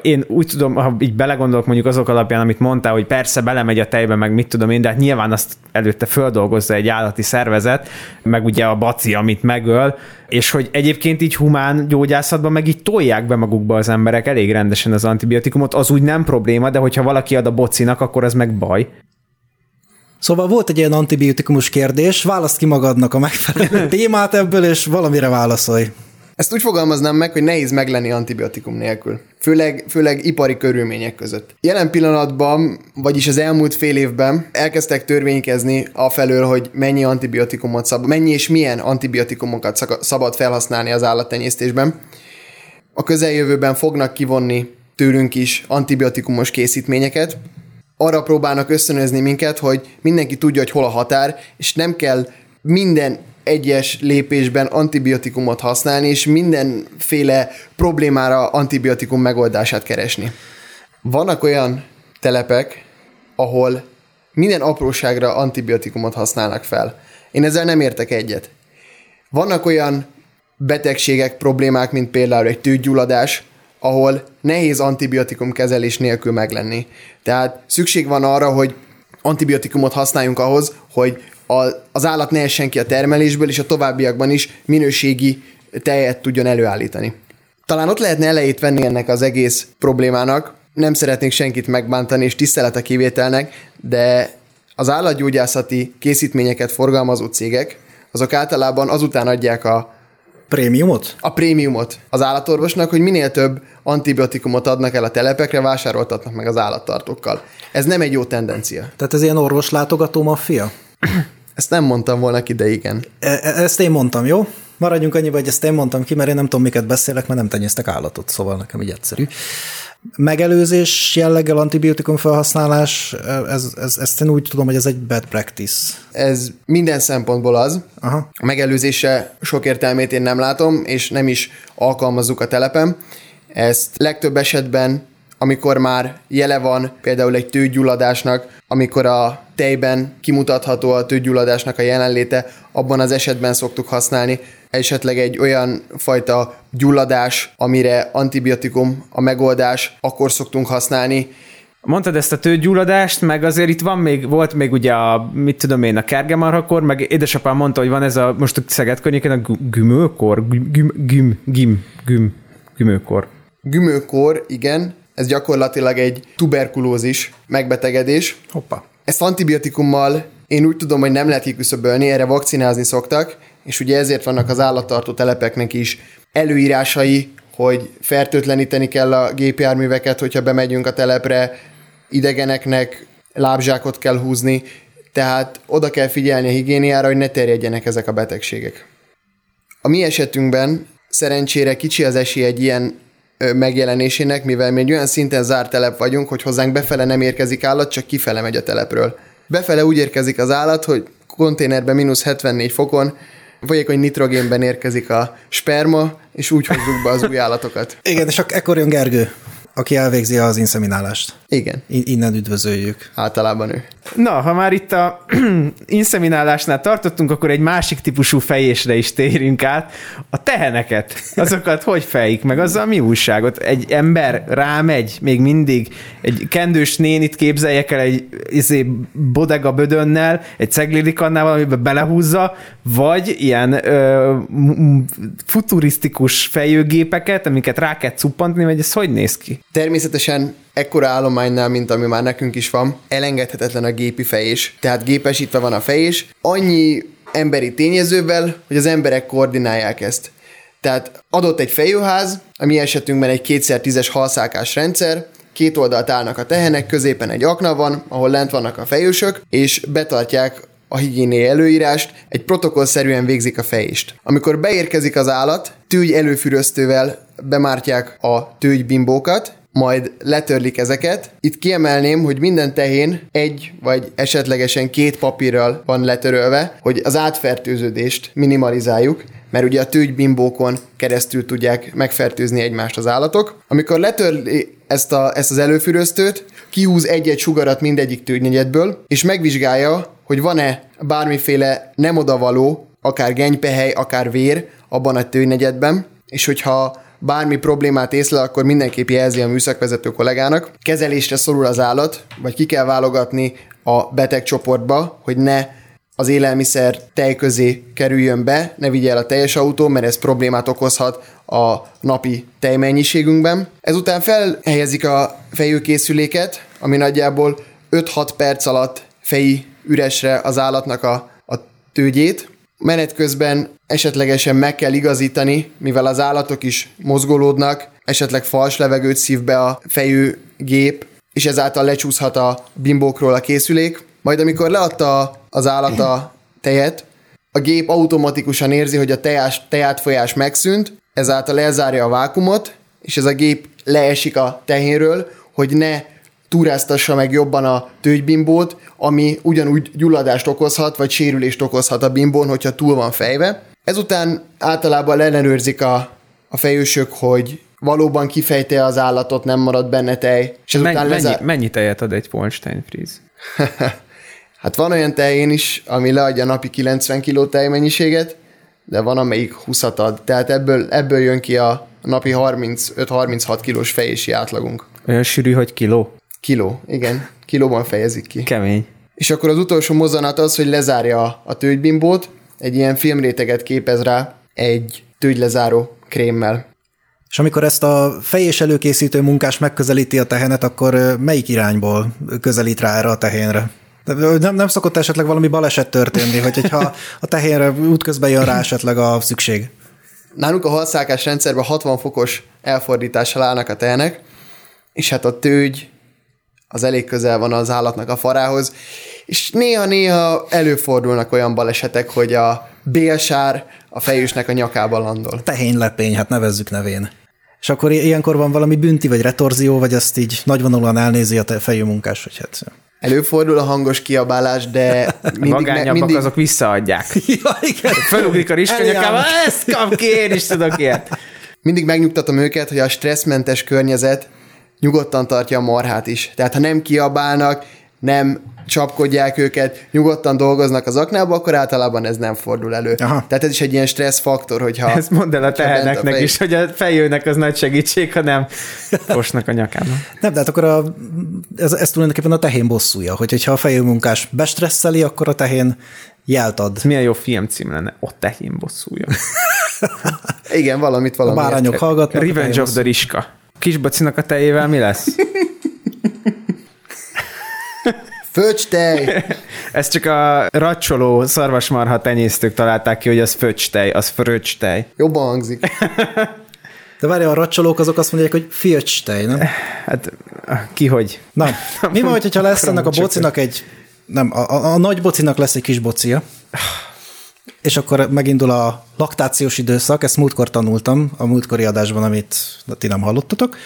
Speaker 2: én úgy tudom, ha így belegondolok mondjuk azok alapján, amit mondtál, hogy persze belemegy a tejbe, meg mit tudom én, de hát nyilván azt előtte földolgozza egy állati szervezet, meg ugye a baci, amit megöl, és hogy egyébként így humán gyógyászatban meg így tolják be magukba az emberek elég rendesen az antibiotikumot, az úgy nem probléma, de hogyha valaki ad a bocinak, akkor az meg baj.
Speaker 1: Szóval volt egy ilyen antibiotikumos kérdés, választ ki magadnak a megfelelő témát ebből, és valamire válaszolj.
Speaker 3: Ezt úgy fogalmaznám meg, hogy nehéz meglenni antibiotikum nélkül. Főleg, főleg ipari körülmények között. Jelen pillanatban, vagyis az elmúlt fél évben elkezdtek törvénykezni afelől, hogy mennyi antibiotikumot szabad, mennyi és milyen antibiotikumokat szabad felhasználni az állattenyésztésben. A közeljövőben fognak kivonni tőlünk is antibiotikumos készítményeket, arra próbálnak ösztönözni minket, hogy mindenki tudja, hogy hol a határ, és nem kell minden egyes lépésben antibiotikumot használni, és mindenféle problémára antibiotikum megoldását keresni. Vannak olyan telepek, ahol minden apróságra antibiotikumot használnak fel. Én ezzel nem értek egyet. Vannak olyan betegségek, problémák, mint például egy tűgyulladás, ahol nehéz antibiotikum kezelés nélkül meglenni. Tehát szükség van arra, hogy antibiotikumot használjunk ahhoz, hogy a, az állat ne essen ki a termelésből, és a továbbiakban is minőségi tejet tudjon előállítani. Talán ott lehetne elejét venni ennek az egész problémának, nem szeretnék senkit megbántani, és tisztelet a kivételnek, de az állatgyógyászati készítményeket forgalmazó cégek, azok általában azután adják a
Speaker 1: Prémiumot?
Speaker 3: A prémiumot az állatorvosnak, hogy minél több antibiotikumot adnak el a telepekre, vásároltatnak meg az állattartókkal. Ez nem egy jó tendencia.
Speaker 1: Tehát ez ilyen orvoslátogató maffia?
Speaker 3: Ezt nem mondtam volna ki, de igen.
Speaker 1: E- e- ezt én mondtam, jó? Maradjunk annyiba, hogy ezt én mondtam ki, mert én nem tudom, miket beszélek, mert nem tenyésztek állatot, szóval nekem így egyszerű. Megelőzés jelleggel antibiotikum felhasználás, ez, ez, ezt én úgy tudom, hogy ez egy bad practice.
Speaker 3: Ez minden szempontból az. Aha. A megelőzése sok értelmét én nem látom, és nem is alkalmazzuk a telepem. Ezt legtöbb esetben amikor már jele van például egy tőgyulladásnak, amikor a tejben kimutatható a tőgyulladásnak a jelenléte, abban az esetben szoktuk használni. esetleg egy olyan fajta gyulladás, amire antibiotikum a megoldás, akkor szoktunk használni.
Speaker 2: Mondtad ezt a tőgyulladást, meg azért itt van még, volt még ugye a, mit tudom én, a kergemarhakor, meg édesapám mondta, hogy van ez a, most a Szeged környékén a gü- gümőkor, güm, güm, güm, güm, güm, gümőkor.
Speaker 3: Gümőkor, igen, ez gyakorlatilag egy tuberkulózis megbetegedés.
Speaker 1: Hoppá.
Speaker 3: Ezt antibiotikummal én úgy tudom, hogy nem lehet kiküszöbölni, erre vakcinázni szoktak, és ugye ezért vannak az állattartó telepeknek is előírásai, hogy fertőtleníteni kell a gépjárműveket, hogyha bemegyünk a telepre, idegeneknek lábzsákot kell húzni, tehát oda kell figyelni a higiéniára, hogy ne terjedjenek ezek a betegségek. A mi esetünkben szerencsére kicsi az esély egy ilyen megjelenésének, mivel mi egy olyan szinten zárt telep vagyunk, hogy hozzánk befele nem érkezik állat, csak kifele megy a telepről. Befele úgy érkezik az állat, hogy konténerben mínusz 74 fokon, folyékony nitrogénben érkezik a sperma, és úgy hozzuk be az új állatokat.
Speaker 1: Igen, és ak- ekkor jön Gergő, aki elvégzi az inszeminálást.
Speaker 3: Igen,
Speaker 1: innen üdvözöljük.
Speaker 3: általában ő.
Speaker 2: Na, ha már itt a inszeminálásnál tartottunk, akkor egy másik típusú fejésre is térünk át. A teheneket, azokat hogy fejik, meg azzal mi újságot? Egy ember rámegy még mindig, egy kendős nénit képzeljek el egy izé, bodega bödönnel, egy ceglirikannával, amiben belehúzza, vagy ilyen ö, futurisztikus fejőgépeket, amiket rá kell cuppantni, vagy ez hogy néz ki?
Speaker 3: Természetesen ekkora állománynál, mint ami már nekünk is van, elengedhetetlen a gépi fejés. Tehát gépesítve van a fejés, annyi emberi tényezővel, hogy az emberek koordinálják ezt. Tehát adott egy fejőház, a mi esetünkben egy 2x10-es halszákás rendszer, két oldalt állnak a tehenek, középen egy akna van, ahol lent vannak a fejősök, és betartják a higiéniai előírást, egy protokollszerűen végzik a fejést. Amikor beérkezik az állat, tűgy előfüröztővel bemártják a tűgybimbókat, majd letörlik ezeket. Itt kiemelném, hogy minden tehén egy vagy esetlegesen két papírral van letörölve, hogy az átfertőződést minimalizáljuk, mert ugye a tűgybimbókon keresztül tudják megfertőzni egymást az állatok. Amikor letörli ezt, a, ezt az előfüröztőt, kihúz egy-egy sugarat mindegyik tűgynegyedből, és megvizsgálja, hogy van-e bármiféle nem odavaló, akár genypehely, akár vér abban a tűnegyedben, és hogyha bármi problémát észlel, akkor mindenképp jelzi a műszakvezető kollégának. Kezelésre szorul az állat, vagy ki kell válogatni a beteg csoportba, hogy ne az élelmiszer tej közé kerüljön be, ne vigye el a teljes autó, mert ez problémát okozhat a napi tejmennyiségünkben. Ezután felhelyezik a fejőkészüléket, ami nagyjából 5-6 perc alatt feji üresre az állatnak a, a tőgyét. Menet közben esetlegesen meg kell igazítani, mivel az állatok is mozgolódnak, esetleg fals levegőt szív be a fejű gép, és ezáltal lecsúszhat a bimbókról a készülék. Majd amikor leadta az állat a tejet, a gép automatikusan érzi, hogy a tejás, tejátfolyás megszűnt, ezáltal elzárja a vákumot, és ez a gép leesik a tehénről, hogy ne túráztassa meg jobban a tőgybimbót, ami ugyanúgy gyulladást okozhat, vagy sérülést okozhat a bimbón, hogyha túl van fejve. Ezután általában ellenőrzik a, a fejősök, hogy valóban kifejte az állatot, nem marad benne tej. És ezután
Speaker 2: Mennyi, mennyi,
Speaker 3: lezár...
Speaker 2: mennyi tejet ad egy Holstein Fries?
Speaker 3: Hát van olyan tején is, ami leadja napi 90 kg tejmennyiséget, de van amelyik 20 ad. Tehát ebből, ebből jön ki a napi 35-36 kilós fejési átlagunk.
Speaker 2: Olyan sűrű, hogy kiló?
Speaker 3: Kiló, igen. Kilóban fejezik ki.
Speaker 2: Kemény.
Speaker 3: És akkor az utolsó mozzanat az, hogy lezárja a, tőgybimbót, egy ilyen filmréteget képez rá egy tőgylezáró krémmel.
Speaker 1: És amikor ezt a fejés előkészítő munkás megközelíti a tehenet, akkor melyik irányból közelít rá erre a tehénre? Nem, nem szokott esetleg valami baleset történni, hogy hogyha a tehénre útközben jön rá esetleg a szükség.
Speaker 3: Nálunk a halszákás rendszerben 60 fokos elfordítással állnak a tehenek, és hát a tőgy az elég közel van az állatnak a farához, és néha-néha előfordulnak olyan balesetek, hogy a bélsár a fejősnek a nyakába landol.
Speaker 1: Tehénylepény, hát nevezzük nevén. És akkor ilyenkor van valami bünti, vagy retorzió, vagy ezt így nagyvonalúan elnézi a te fejű munkás, hogy hát...
Speaker 3: Előfordul a hangos kiabálás, de mindig,
Speaker 2: Vagányabbak
Speaker 3: mindig,
Speaker 2: azok visszaadják.
Speaker 1: Ja, igen.
Speaker 2: Fölugrik a riskanyakába, ezt kap ki, én is tudok ilyet.
Speaker 3: mindig megnyugtatom őket, hogy a stresszmentes környezet nyugodtan tartja a marhát is. Tehát ha nem kiabálnak, nem csapkodják őket, nyugodtan dolgoznak az aknába, akkor általában ez nem fordul elő.
Speaker 1: Aha.
Speaker 3: Tehát ez is egy ilyen stressz faktor, hogyha...
Speaker 2: Ezt mondd el a teheneknek
Speaker 3: fej-
Speaker 2: is, hogy a fejőnek az nagy segítség, ha nem fosnak a nyakában.
Speaker 1: Nem, de hát akkor a, ez, ez tulajdonképpen a tehén bosszúja, hogy, hogyha a fejőmunkás bestresseli, akkor a tehén jelt ad.
Speaker 2: Ez milyen jó film cím lenne? Ott tehén bosszúja.
Speaker 3: Igen, valamit
Speaker 1: A
Speaker 3: valami.
Speaker 1: bárányok hallgatnak. a
Speaker 2: Revenge
Speaker 1: tehén
Speaker 2: of the Riska. Kisbocinak a tejével mi lesz?
Speaker 3: Föcstej!
Speaker 2: Ez csak a racsoló szarvasmarha tenyésztők találták ki, hogy az föcstej, az fröcstej.
Speaker 3: Jobban hangzik.
Speaker 1: De várj, a racsolók azok azt mondják, hogy filcstej, nem?
Speaker 2: Hát ki hogy?
Speaker 1: Na, mi van, hogyha lesz ennek a bocinak egy, nem, a, a, a nagy bocinak lesz egy kis bocia, és akkor megindul a laktációs időszak, ezt múltkor tanultam, a múltkori adásban, amit ti nem hallottatok.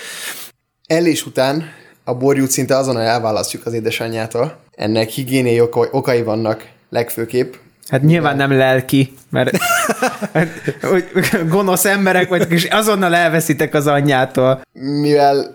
Speaker 3: Ellés után a borjút szinte azonnal elválasztjuk az édesanyjától. Ennek higiéniai oka- okai vannak legfőképp.
Speaker 2: Hát nyilván nem lelki, mert gonosz emberek vagytok, és azonnal elveszitek az anyjától.
Speaker 3: Mivel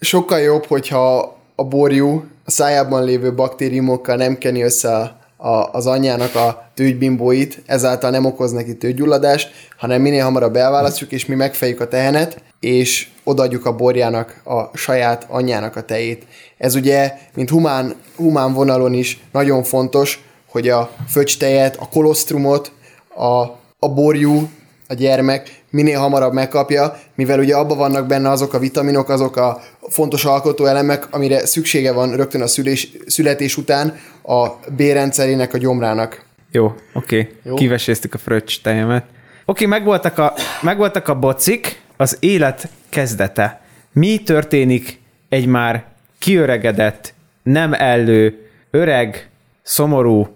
Speaker 3: sokkal jobb, hogyha a borjú a szájában lévő baktériumokkal nem keni össze a, a, az anyjának a tőgybimbóit, ezáltal nem okoz neki tőgygyulladást, hanem minél hamarabb elválasztjuk, és mi megfejjük a tehenet, és odaadjuk a borjának a saját anyjának a tejét. Ez ugye, mint humán, humán vonalon is nagyon fontos, hogy a föcstejet, a kolosztrumot, a, a borjú, a gyermek minél hamarabb megkapja, mivel ugye abban vannak benne azok a vitaminok, azok a fontos alkotóelemek, amire szüksége van rögtön a szülés, születés után a bérrendszerének, a gyomrának.
Speaker 2: Jó, oké. Okay. Kiveséztük a fröccs tejemet. Oké, okay, megvoltak, a, megvoltak a bocik, az élet kezdete. Mi történik egy már kiöregedett, nem ellő, öreg, szomorú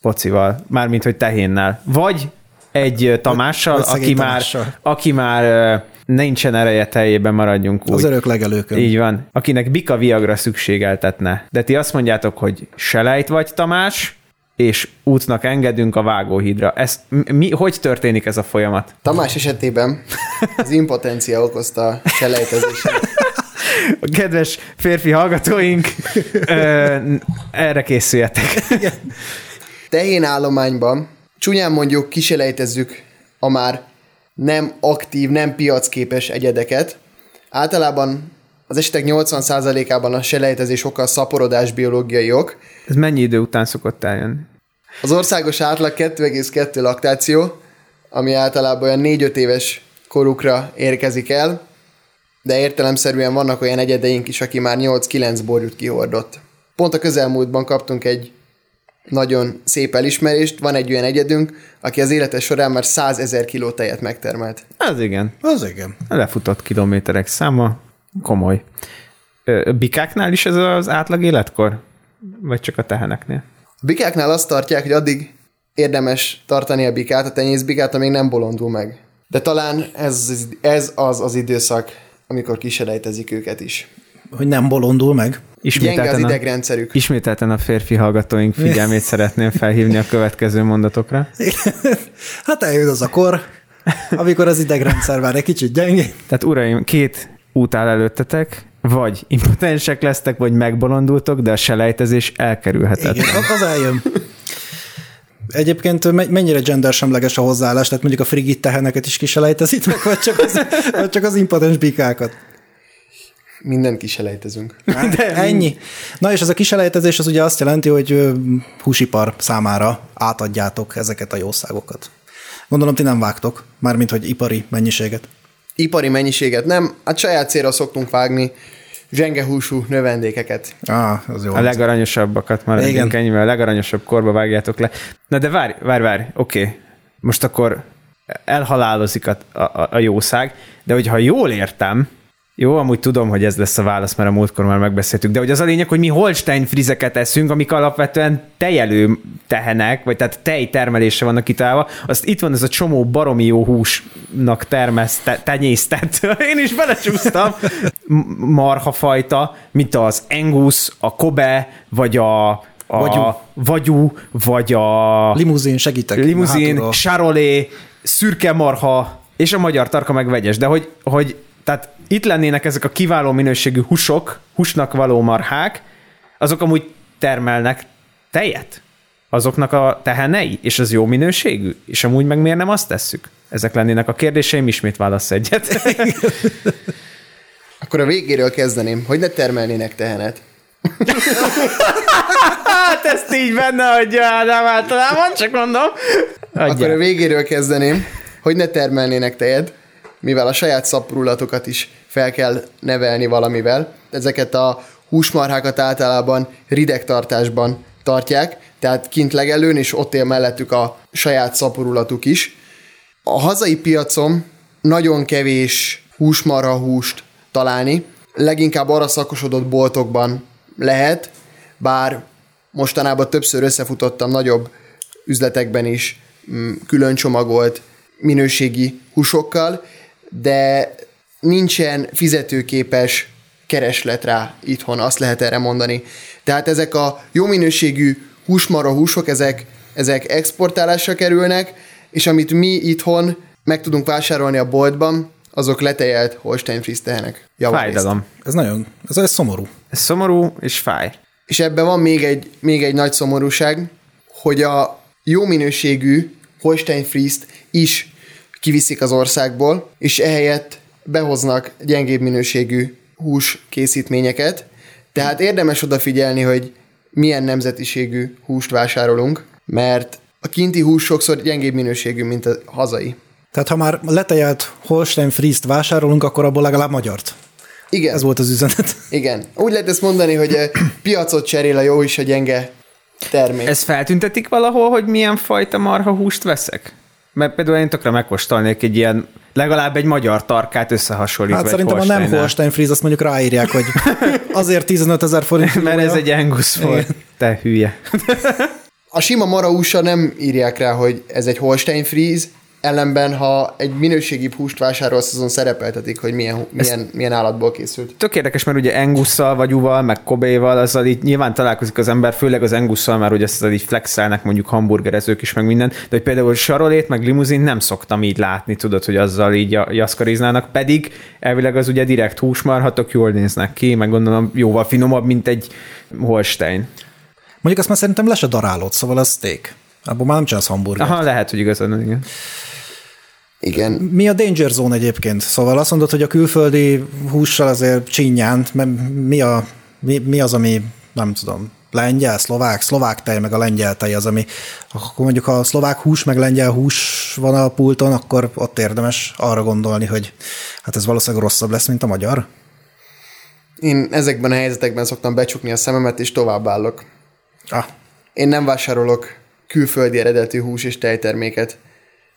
Speaker 2: pocival, mármint hogy tehénnel. Vagy egy Tamással, aki már,
Speaker 1: Tamással.
Speaker 2: aki már nincsen ereje teljében, maradjunk úgy.
Speaker 1: Az örök legelőkön.
Speaker 2: Így van. Akinek bika viagra szükségeltetne. De ti azt mondjátok, hogy selejt vagy Tamás, és útnak engedünk a vágóhídra. Ez, mi, hogy történik ez a folyamat?
Speaker 3: Tamás esetében az impotencia okozta a selejtezést.
Speaker 2: A kedves férfi hallgatóink, ö, erre készüljetek.
Speaker 3: tehén állományban csúnyán mondjuk kiselejtezzük a már nem aktív, nem piacképes egyedeket. Általában az esetek 80%-ában a selejtezés oka a szaporodás biológiai ok.
Speaker 2: Ez mennyi idő után szokott eljönni?
Speaker 3: Az országos átlag 2,2 laktáció, ami általában olyan 4-5 éves korukra érkezik el, de értelemszerűen vannak olyan egyedeink is, aki már 8-9 borjút kihordott. Pont a közelmúltban kaptunk egy nagyon szép elismerést, van egy olyan egyedünk, aki az élete során már 100 ezer kiló tejet megtermelt.
Speaker 2: Az igen.
Speaker 1: Az igen.
Speaker 2: Lefutott kilométerek száma komoly. Bikáknál is ez az átlag életkor? Vagy csak a teheneknél?
Speaker 3: A bikáknál azt tartják, hogy addig érdemes tartani a bikát, a tenyészbikát, amíg nem bolondul meg. De talán ez, ez az az időszak, amikor kiselejtezik őket is.
Speaker 1: Hogy nem bolondul meg.
Speaker 3: Gyenge az
Speaker 2: Ismételten a,
Speaker 3: idegrendszerük.
Speaker 2: ismételten a férfi hallgatóink figyelmét szeretném felhívni a következő mondatokra.
Speaker 1: Hát eljön az a kor, amikor az idegrendszer már egy kicsit gyengé.
Speaker 2: Tehát uraim, két út áll előttetek, vagy impotensek lesztek, vagy megbolondultok, de a selejtezés elkerülhetetlen.
Speaker 1: Igen, az eljön. Egyébként me- mennyire gendersemleges a hozzáállás, tehát mondjuk a frigid teheneket is kiselejtezitek, vagy csak az, vagy csak az impotens bikákat?
Speaker 3: Mindent kiselejtezünk.
Speaker 1: De ennyi. Na és ez a kiselejtezés az ugye azt jelenti, hogy húsipar számára átadjátok ezeket a jószágokat. Gondolom, ti nem vágtok, mármint, hogy ipari mennyiséget.
Speaker 3: Ipari mennyiséget nem, hát saját célra szoktunk vágni zsengehúsú növendékeket.
Speaker 1: Ah, az jó.
Speaker 2: A legaranyosabbakat már
Speaker 1: Igen.
Speaker 2: Igen. ennyivel, a legaranyosabb korba vágjátok le. Na de várj, várj, várj, oké. Okay. Most akkor elhalálozik a, a, a jószág, de hogyha jól értem, jó, amúgy tudom, hogy ez lesz a válasz, mert a múltkor már megbeszéltük, de hogy az a lényeg, hogy mi Holstein frizeket eszünk, amik alapvetően tejelő tehenek, vagy tehát tejtermelése vannak kitalálva, azt itt van ez a csomó baromi jó húsnak termeszte, tenyésztett, én is belecsúsztam, marhafajta, mint az Angus, a Kobe, vagy a, a
Speaker 1: Vagyú.
Speaker 2: vagyú, vagy a
Speaker 1: Limuzin, segítek.
Speaker 2: limuzin,
Speaker 1: hátulról.
Speaker 2: charolé, szürke marha, és a magyar tarka meg vegyes. De hogy, hogy tehát itt lennének ezek a kiváló minőségű húsok, húsnak való marhák, azok amúgy termelnek tejet? Azoknak a tehenei? És az jó minőségű? És amúgy meg miért nem azt tesszük? Ezek lennének a kérdéseim, ismét válasz egyet.
Speaker 3: Akkor a végéről kezdeném, hogy ne termelnének tehenet.
Speaker 2: hát ezt így benne adja, nem általában, csak mondom.
Speaker 3: Akkor a végéről kezdeném, hogy ne termelnének tejet, mivel a saját szaporulatokat is fel kell nevelni valamivel. Ezeket a húsmarhákat általában rideg tartásban tartják, tehát kint legelőn, és ott él mellettük a saját szaporulatuk is. A hazai piacon nagyon kevés húsmarha húst találni, leginkább arra szakosodott boltokban lehet, bár mostanában többször összefutottam nagyobb üzletekben is mm, külön csomagolt minőségi húsokkal, de nincsen fizetőképes kereslet rá itthon, azt lehet erre mondani. Tehát ezek a jó minőségű húsmarha húsok, ezek, ezek exportálásra kerülnek, és amit mi itthon meg tudunk vásárolni a boltban, azok letejelt Holstein Fries tehenek.
Speaker 2: Fájdalom.
Speaker 1: Ez nagyon, ez, ez szomorú.
Speaker 2: Ez szomorú és fáj.
Speaker 3: És ebben van még egy, még egy nagy szomorúság, hogy a jó minőségű Holstein Friest is kiviszik az országból, és ehelyett behoznak gyengébb minőségű hús készítményeket. Tehát érdemes odafigyelni, hogy milyen nemzetiségű húst vásárolunk, mert a kinti hús sokszor gyengébb minőségű, mint a hazai.
Speaker 1: Tehát ha már letejelt Holstein Friest vásárolunk, akkor abból legalább magyart.
Speaker 3: Igen.
Speaker 1: Ez volt az üzenet.
Speaker 3: Igen. Úgy lehet ezt mondani, hogy eh, piacot cserél a jó és a gyenge termék. Ez...
Speaker 2: Feltüntetik valahol, hogy milyen fajta marha húst veszek? Mert például én tökre megkóstolnék egy ilyen, legalább egy magyar tarkát összehasonlítva
Speaker 1: Hát szerintem a nem. Holstein Fries, azt mondjuk ráírják, hogy azért 15 ezer forint.
Speaker 2: Mert ez egy Angus volt. Te hülye.
Speaker 3: A sima marahúsra nem írják rá, hogy ez egy Holstein Fries, ellenben, ha egy minőségibb húst vásárolsz, azon szerepeltetik, hogy milyen, milyen, milyen állatból készült.
Speaker 2: Tök érdekes, mert ugye Angusszal, vagy Uval, meg Kobéval, azzal így nyilván találkozik az ember, főleg az Angusszal, már ugye ezt így flexelnek mondjuk hamburgerezők is, meg minden, de hogy például Sarolét, meg limuzin nem szoktam így látni, tudod, hogy azzal így ja- jaszkariznának, pedig elvileg az ugye direkt húsmarha, tök jól néznek ki, meg gondolom jóval finomabb, mint egy Holstein.
Speaker 1: Mondjuk azt már szerintem le se darálod, szóval az steak. Abból már nem csinálsz hamburger.
Speaker 2: Aha, lehet, hogy igazad, igen.
Speaker 3: Igen.
Speaker 1: Mi a danger zone egyébként? Szóval azt mondod, hogy a külföldi hússal azért csinyánt, mi, a, mi, mi az, ami nem tudom, lengyel, szlovák, szlovák tej, meg a lengyel tej az, ami, akkor mondjuk a szlovák hús, meg lengyel hús van a pulton, akkor ott érdemes arra gondolni, hogy hát ez valószínűleg rosszabb lesz, mint a magyar.
Speaker 3: Én ezekben a helyzetekben szoktam becsukni a szememet, és továbbállok.
Speaker 1: Ah,
Speaker 3: Én nem vásárolok külföldi eredetű hús és tejterméket.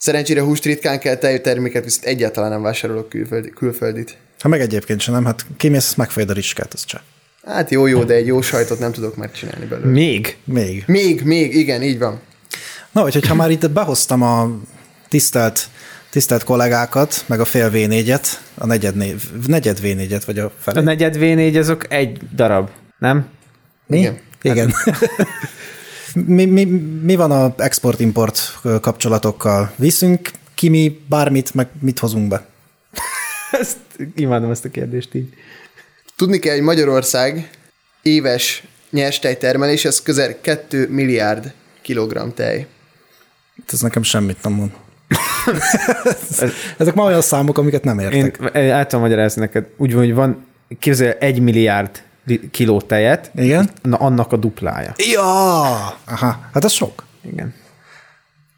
Speaker 3: Szerencsére húst ritkán kell, tejterméket viszont egyáltalán nem vásárolok külföldi, külföldit.
Speaker 1: ha meg egyébként sem nem, hát kimész, megfejed a ricskát, az csak.
Speaker 3: Hát jó, jó, de egy jó sajtot nem tudok megcsinálni belőle.
Speaker 2: Még?
Speaker 1: Még.
Speaker 3: Még, még, igen, így van.
Speaker 1: Na, úgyhogy ha már itt behoztam a tisztelt, tisztelt kollégákat, meg a fél V4-et, a negyed, név, negyed V4-et, vagy a
Speaker 2: A
Speaker 1: felé.
Speaker 2: negyed V4 azok egy darab, nem?
Speaker 1: Mi?
Speaker 3: Igen.
Speaker 1: Igen. mi, mi, mi van a export-import kapcsolatokkal? Viszünk ki mi bármit, meg mit hozunk be?
Speaker 2: Ezt, imádom ezt a kérdést így.
Speaker 3: Tudni kell, hogy Magyarország éves nyerstej termelés, ez közel 2 milliárd kilogramm tej.
Speaker 1: Ez nekem semmit nem mond. Ezek már olyan számok, amiket nem értek.
Speaker 2: Én el tudom magyarázni neked. Úgy van, hogy van képzelj egy milliárd li- kiló tejet,
Speaker 1: Igen?
Speaker 2: na annak a duplája.
Speaker 1: Ja! Aha, hát ez sok.
Speaker 2: Igen.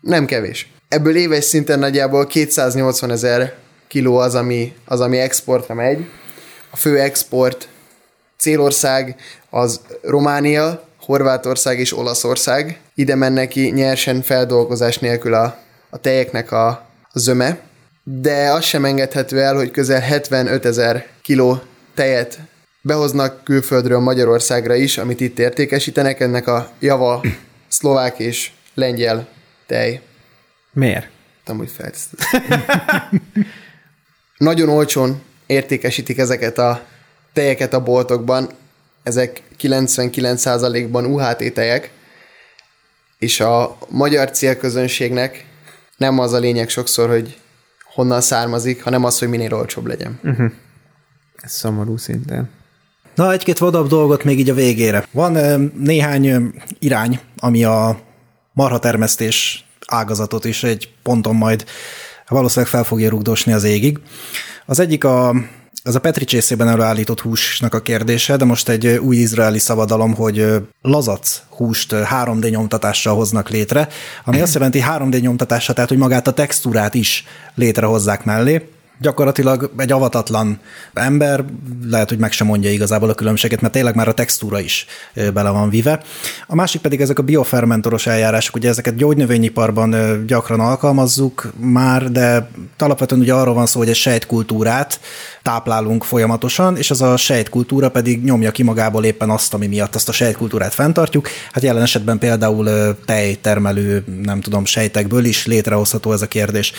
Speaker 3: Nem kevés. Ebből éves szinten nagyjából 280 ezer kiló az ami, az, ami exportra megy. A fő export célország az Románia, Horvátország és Olaszország. Ide mennek ki nyersen feldolgozás nélkül a, a tejeknek a, a zöme. De az sem engedhető el, hogy közel 75 ezer kiló tejet behoznak külföldről Magyarországra is, amit itt értékesítenek. Ennek a java szlovák és lengyel tej.
Speaker 2: Miért?
Speaker 3: Amúgy feltisztelt. Nagyon olcsón értékesítik ezeket a tejeket a boltokban. Ezek 99%-ban UHT tejek, és a magyar célközönségnek nem az a lényeg sokszor, hogy honnan származik, hanem az, hogy minél olcsóbb legyen.
Speaker 2: Ez szomorú szinten.
Speaker 1: Na, egy-két vadabb dolgot még így a végére. Van néhány irány, ami a marhatermesztés ágazatot is egy ponton majd valószínűleg fel fogja rugdosni az égig. Az egyik a ez a Petri csészében előállított húsnak a kérdése, de most egy új izraeli szabadalom, hogy lazac húst 3D nyomtatással hoznak létre, ami azt jelenti 3D nyomtatása, tehát hogy magát a textúrát is létrehozzák mellé gyakorlatilag egy avatatlan ember lehet, hogy meg sem mondja igazából a különbséget, mert tényleg már a textúra is bele van vive. A másik pedig ezek a biofermentoros eljárások, ugye ezeket gyógynövényiparban gyakran alkalmazzuk már, de alapvetően ugye arról van szó, hogy egy sejtkultúrát táplálunk folyamatosan, és az a sejtkultúra pedig nyomja ki magából éppen azt, ami miatt azt a sejtkultúrát fenntartjuk. Hát jelen esetben például tejtermelő, nem tudom, sejtekből is létrehozható ez a kérdés.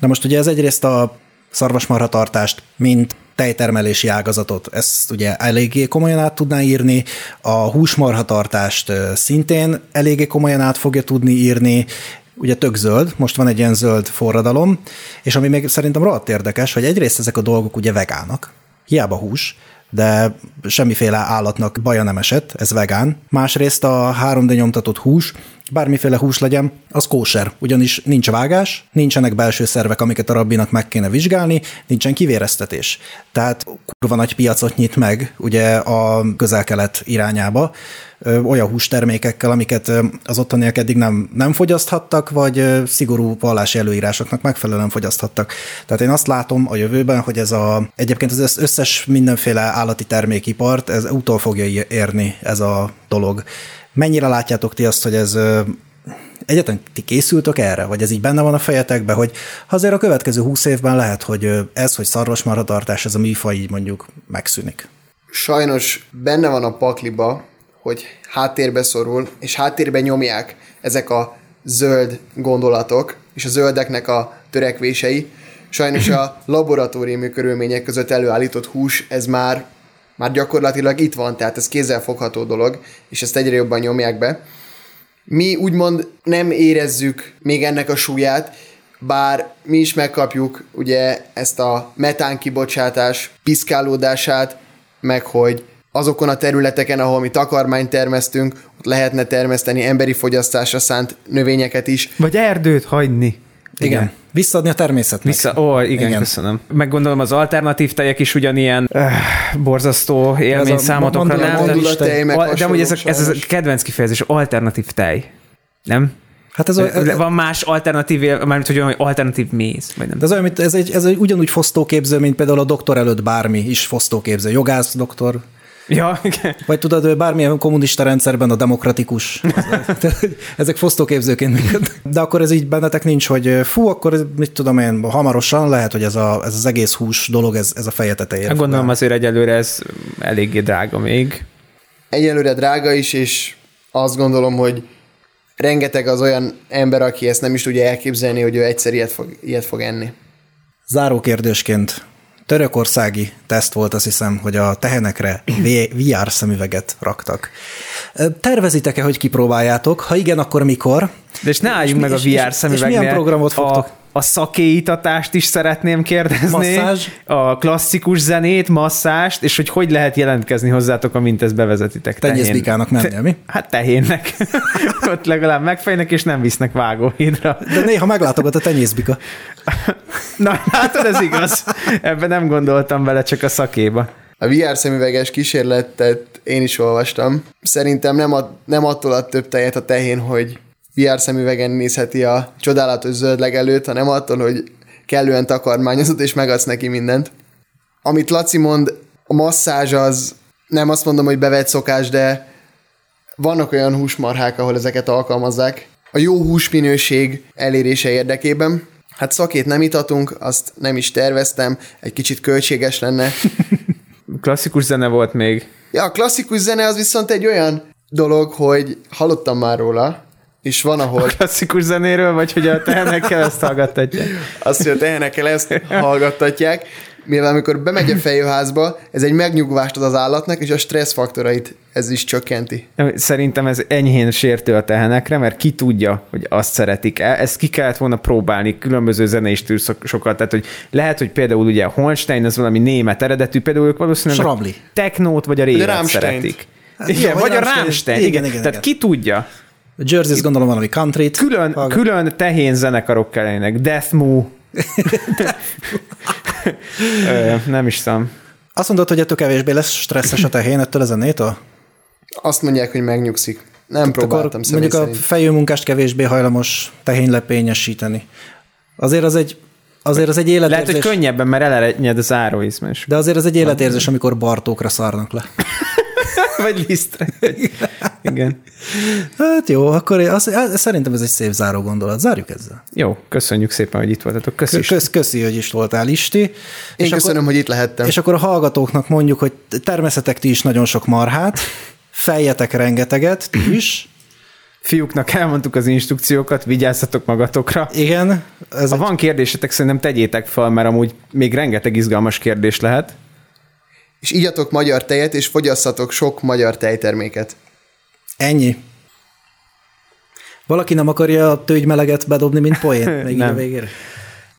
Speaker 1: De most ugye ez egyrészt a szarvasmarhatartást, mint tejtermelési ágazatot. Ezt ugye eléggé komolyan át tudná írni, a húsmarhatartást szintén eléggé komolyan át fogja tudni írni, ugye tök zöld, most van egy ilyen zöld forradalom, és ami még szerintem rohadt érdekes, hogy egyrészt ezek a dolgok ugye vegának, hiába hús, de semmiféle állatnak baja nem esett, ez vegán. Másrészt a 3D nyomtatott hús, bármiféle hús legyen, az kóser, ugyanis nincs vágás, nincsenek belső szervek, amiket a rabbinak meg kéne vizsgálni, nincsen kivéreztetés. Tehát kurva nagy piacot nyit meg ugye a közel-kelet irányába, olyan hústermékekkel, amiket az ottaniak eddig nem, nem fogyaszthattak, vagy szigorú vallási előírásoknak megfelelően fogyaszthattak. Tehát én azt látom a jövőben, hogy ez a, egyébként az összes mindenféle állati termékipart, ez utol fogja érni ez a dolog. Mennyire látjátok ti azt, hogy ez egyetlen ti készültök erre, vagy ez így benne van a fejetekben, hogy azért a következő húsz évben lehet, hogy ez, hogy szarvasmarhatartás, ez a műfaj így mondjuk megszűnik.
Speaker 3: Sajnos benne van a pakliba, hogy háttérbe szorul, és háttérbe nyomják ezek a zöld gondolatok, és a zöldeknek a törekvései. Sajnos a laboratóriumi körülmények között előállított hús, ez már, már gyakorlatilag itt van, tehát ez kézzelfogható dolog, és ezt egyre jobban nyomják be. Mi úgymond nem érezzük még ennek a súlyát, bár mi is megkapjuk ugye ezt a metán kibocsátás piszkálódását, meg hogy azokon a területeken, ahol mi takarmányt termesztünk, ott lehetne termeszteni emberi fogyasztásra szánt növényeket is.
Speaker 2: Vagy erdőt hagyni.
Speaker 1: Igen. igen. Visszaadni a természetnek.
Speaker 2: Vissza, ó, igen, igen, köszönöm. Meggondolom, az alternatív tejek is ugyanilyen uh, borzasztó élmény a számotokra, nem?
Speaker 3: Tej,
Speaker 2: de, amúgy ez, a, ez a kedvenc kifejezés, alternatív tej. Nem? Hát ez a, Van más alternatív, mármint hogy olyan alternatív méz, vagy nem?
Speaker 1: De ez, olyan, ez, egy, ez egy ugyanúgy fosztóképző, mint például a doktor előtt bármi is fosztóképző. Jogász doktor,
Speaker 2: Ja, igen.
Speaker 1: Vagy tudod, bármilyen kommunista rendszerben a demokratikus. Ezek fosztóképzőként működnek. De akkor ez így bennetek nincs, hogy fú, akkor mit tudom én, hamarosan lehet, hogy ez, a, ez az egész hús dolog, ez, ez a feje tetejére.
Speaker 2: Gondolom azért egyelőre ez eléggé drága még.
Speaker 3: Egyelőre drága is, és azt gondolom, hogy rengeteg az olyan ember, aki ezt nem is tudja elképzelni, hogy ő egyszer ilyet fog, ilyet fog enni.
Speaker 1: Záró kérdésként törökországi teszt volt, azt hiszem, hogy a tehenekre VR szemüveget raktak. Tervezitek-e, hogy kipróbáljátok? Ha igen, akkor mikor?
Speaker 2: De és ne álljunk és, meg a VR szemüvegnél.
Speaker 1: És milyen programot fogtok?
Speaker 2: A a szakéítatást is szeretném kérdezni. Masszázs. A klasszikus zenét, masszást, és hogy hogy lehet jelentkezni hozzátok, amint ezt bevezetitek.
Speaker 1: Tenyészbikának menni, mi?
Speaker 2: Hát tehénnek. Ott legalább megfejnek, és nem visznek vágóhídra.
Speaker 1: De néha meglátogat a tenyészbika.
Speaker 2: Na, látod, ez igaz. Ebben nem gondoltam bele, csak a szakéba.
Speaker 3: A VR szemüveges kísérletet én is olvastam. Szerintem nem, ad, nem attól ad több tejet a tehén, hogy VR szemüvegen nézheti a csodálatos zöld legelőt, hanem attól, hogy kellően takarmányozott, és megadsz neki mindent. Amit Laci mond, a masszázs az nem azt mondom, hogy bevett szokás, de vannak olyan húsmarhák, ahol ezeket alkalmazzák. A jó húsminőség elérése érdekében. Hát szakét nem itatunk, azt nem is terveztem, egy kicsit költséges lenne.
Speaker 2: klasszikus zene volt még.
Speaker 3: Ja, a klasszikus zene az viszont egy olyan dolog, hogy hallottam már róla, és van, ahol... A
Speaker 2: klasszikus zenéről, vagy hogy a tehenekkel ezt hallgattatják?
Speaker 3: Azt, hogy a tehenekkel ezt hallgattatják, mivel amikor bemegy a fejőházba, ez egy megnyugvást ad az állatnak, és a stressz faktorait ez is csökkenti.
Speaker 2: Szerintem ez enyhén sértő a tehenekre, mert ki tudja, hogy azt szeretik el. Ezt ki kellett volna próbálni különböző zenei stílusokat. Tehát, hogy lehet, hogy például ugye Holstein az valami német eredetű, például ők valószínűleg
Speaker 1: Srabli.
Speaker 2: a technót vagy a
Speaker 3: Rammsteint.
Speaker 2: szeretik.
Speaker 1: Hát
Speaker 2: Igen,
Speaker 1: jó, vagy
Speaker 2: vagy a
Speaker 1: Rammstein. Igen,
Speaker 2: Igen,
Speaker 1: igen,
Speaker 2: igen, Tehát ki tudja?
Speaker 1: A Jersey gondolom valami country
Speaker 2: Külön, külön tehén zenekarok kellenek. Death Moo. Nem is tudom.
Speaker 1: Azt mondod, hogy ettől kevésbé lesz stresszes a tehén ettől a zenétől?
Speaker 3: Azt mondják, hogy megnyugszik. Nem
Speaker 1: Akkor
Speaker 3: próbáltam személy
Speaker 1: mondjuk a
Speaker 3: szerint.
Speaker 1: fejőmunkást kevésbé hajlamos tehénylepényesíteni. Azért az egy, azért az egy
Speaker 2: Lehet,
Speaker 1: életérzés.
Speaker 2: hogy könnyebben, mert elerednyed a záróizm is.
Speaker 1: De azért az egy életérzés, amikor Bartókra szarnak le.
Speaker 2: Vagy lisztre. Igen.
Speaker 1: Hát jó, akkor hát szerintem ez egy szép záró gondolat. Zárjuk ezzel.
Speaker 2: Jó, köszönjük szépen, hogy itt voltatok. Köszi.
Speaker 1: Kösz, köszi, hogy is voltál, Isti.
Speaker 3: Én
Speaker 1: és
Speaker 3: köszönöm,
Speaker 1: akkor,
Speaker 3: hogy itt lehettem.
Speaker 1: És akkor a hallgatóknak mondjuk, hogy természetek ti is nagyon sok marhát, fejjetek rengeteget, ti is.
Speaker 2: Fiúknak elmondtuk az instrukciókat, vigyázzatok magatokra.
Speaker 1: Igen, ez
Speaker 2: Ha
Speaker 1: egy,
Speaker 2: van kérdésetek, szerintem tegyétek fel, mert amúgy még rengeteg izgalmas kérdés lehet.
Speaker 3: És igyatok magyar tejet, és fogyasszatok sok magyar tejterméket.
Speaker 1: Ennyi. Valaki nem akarja a tőgymeleget bedobni, mint poén még a végére?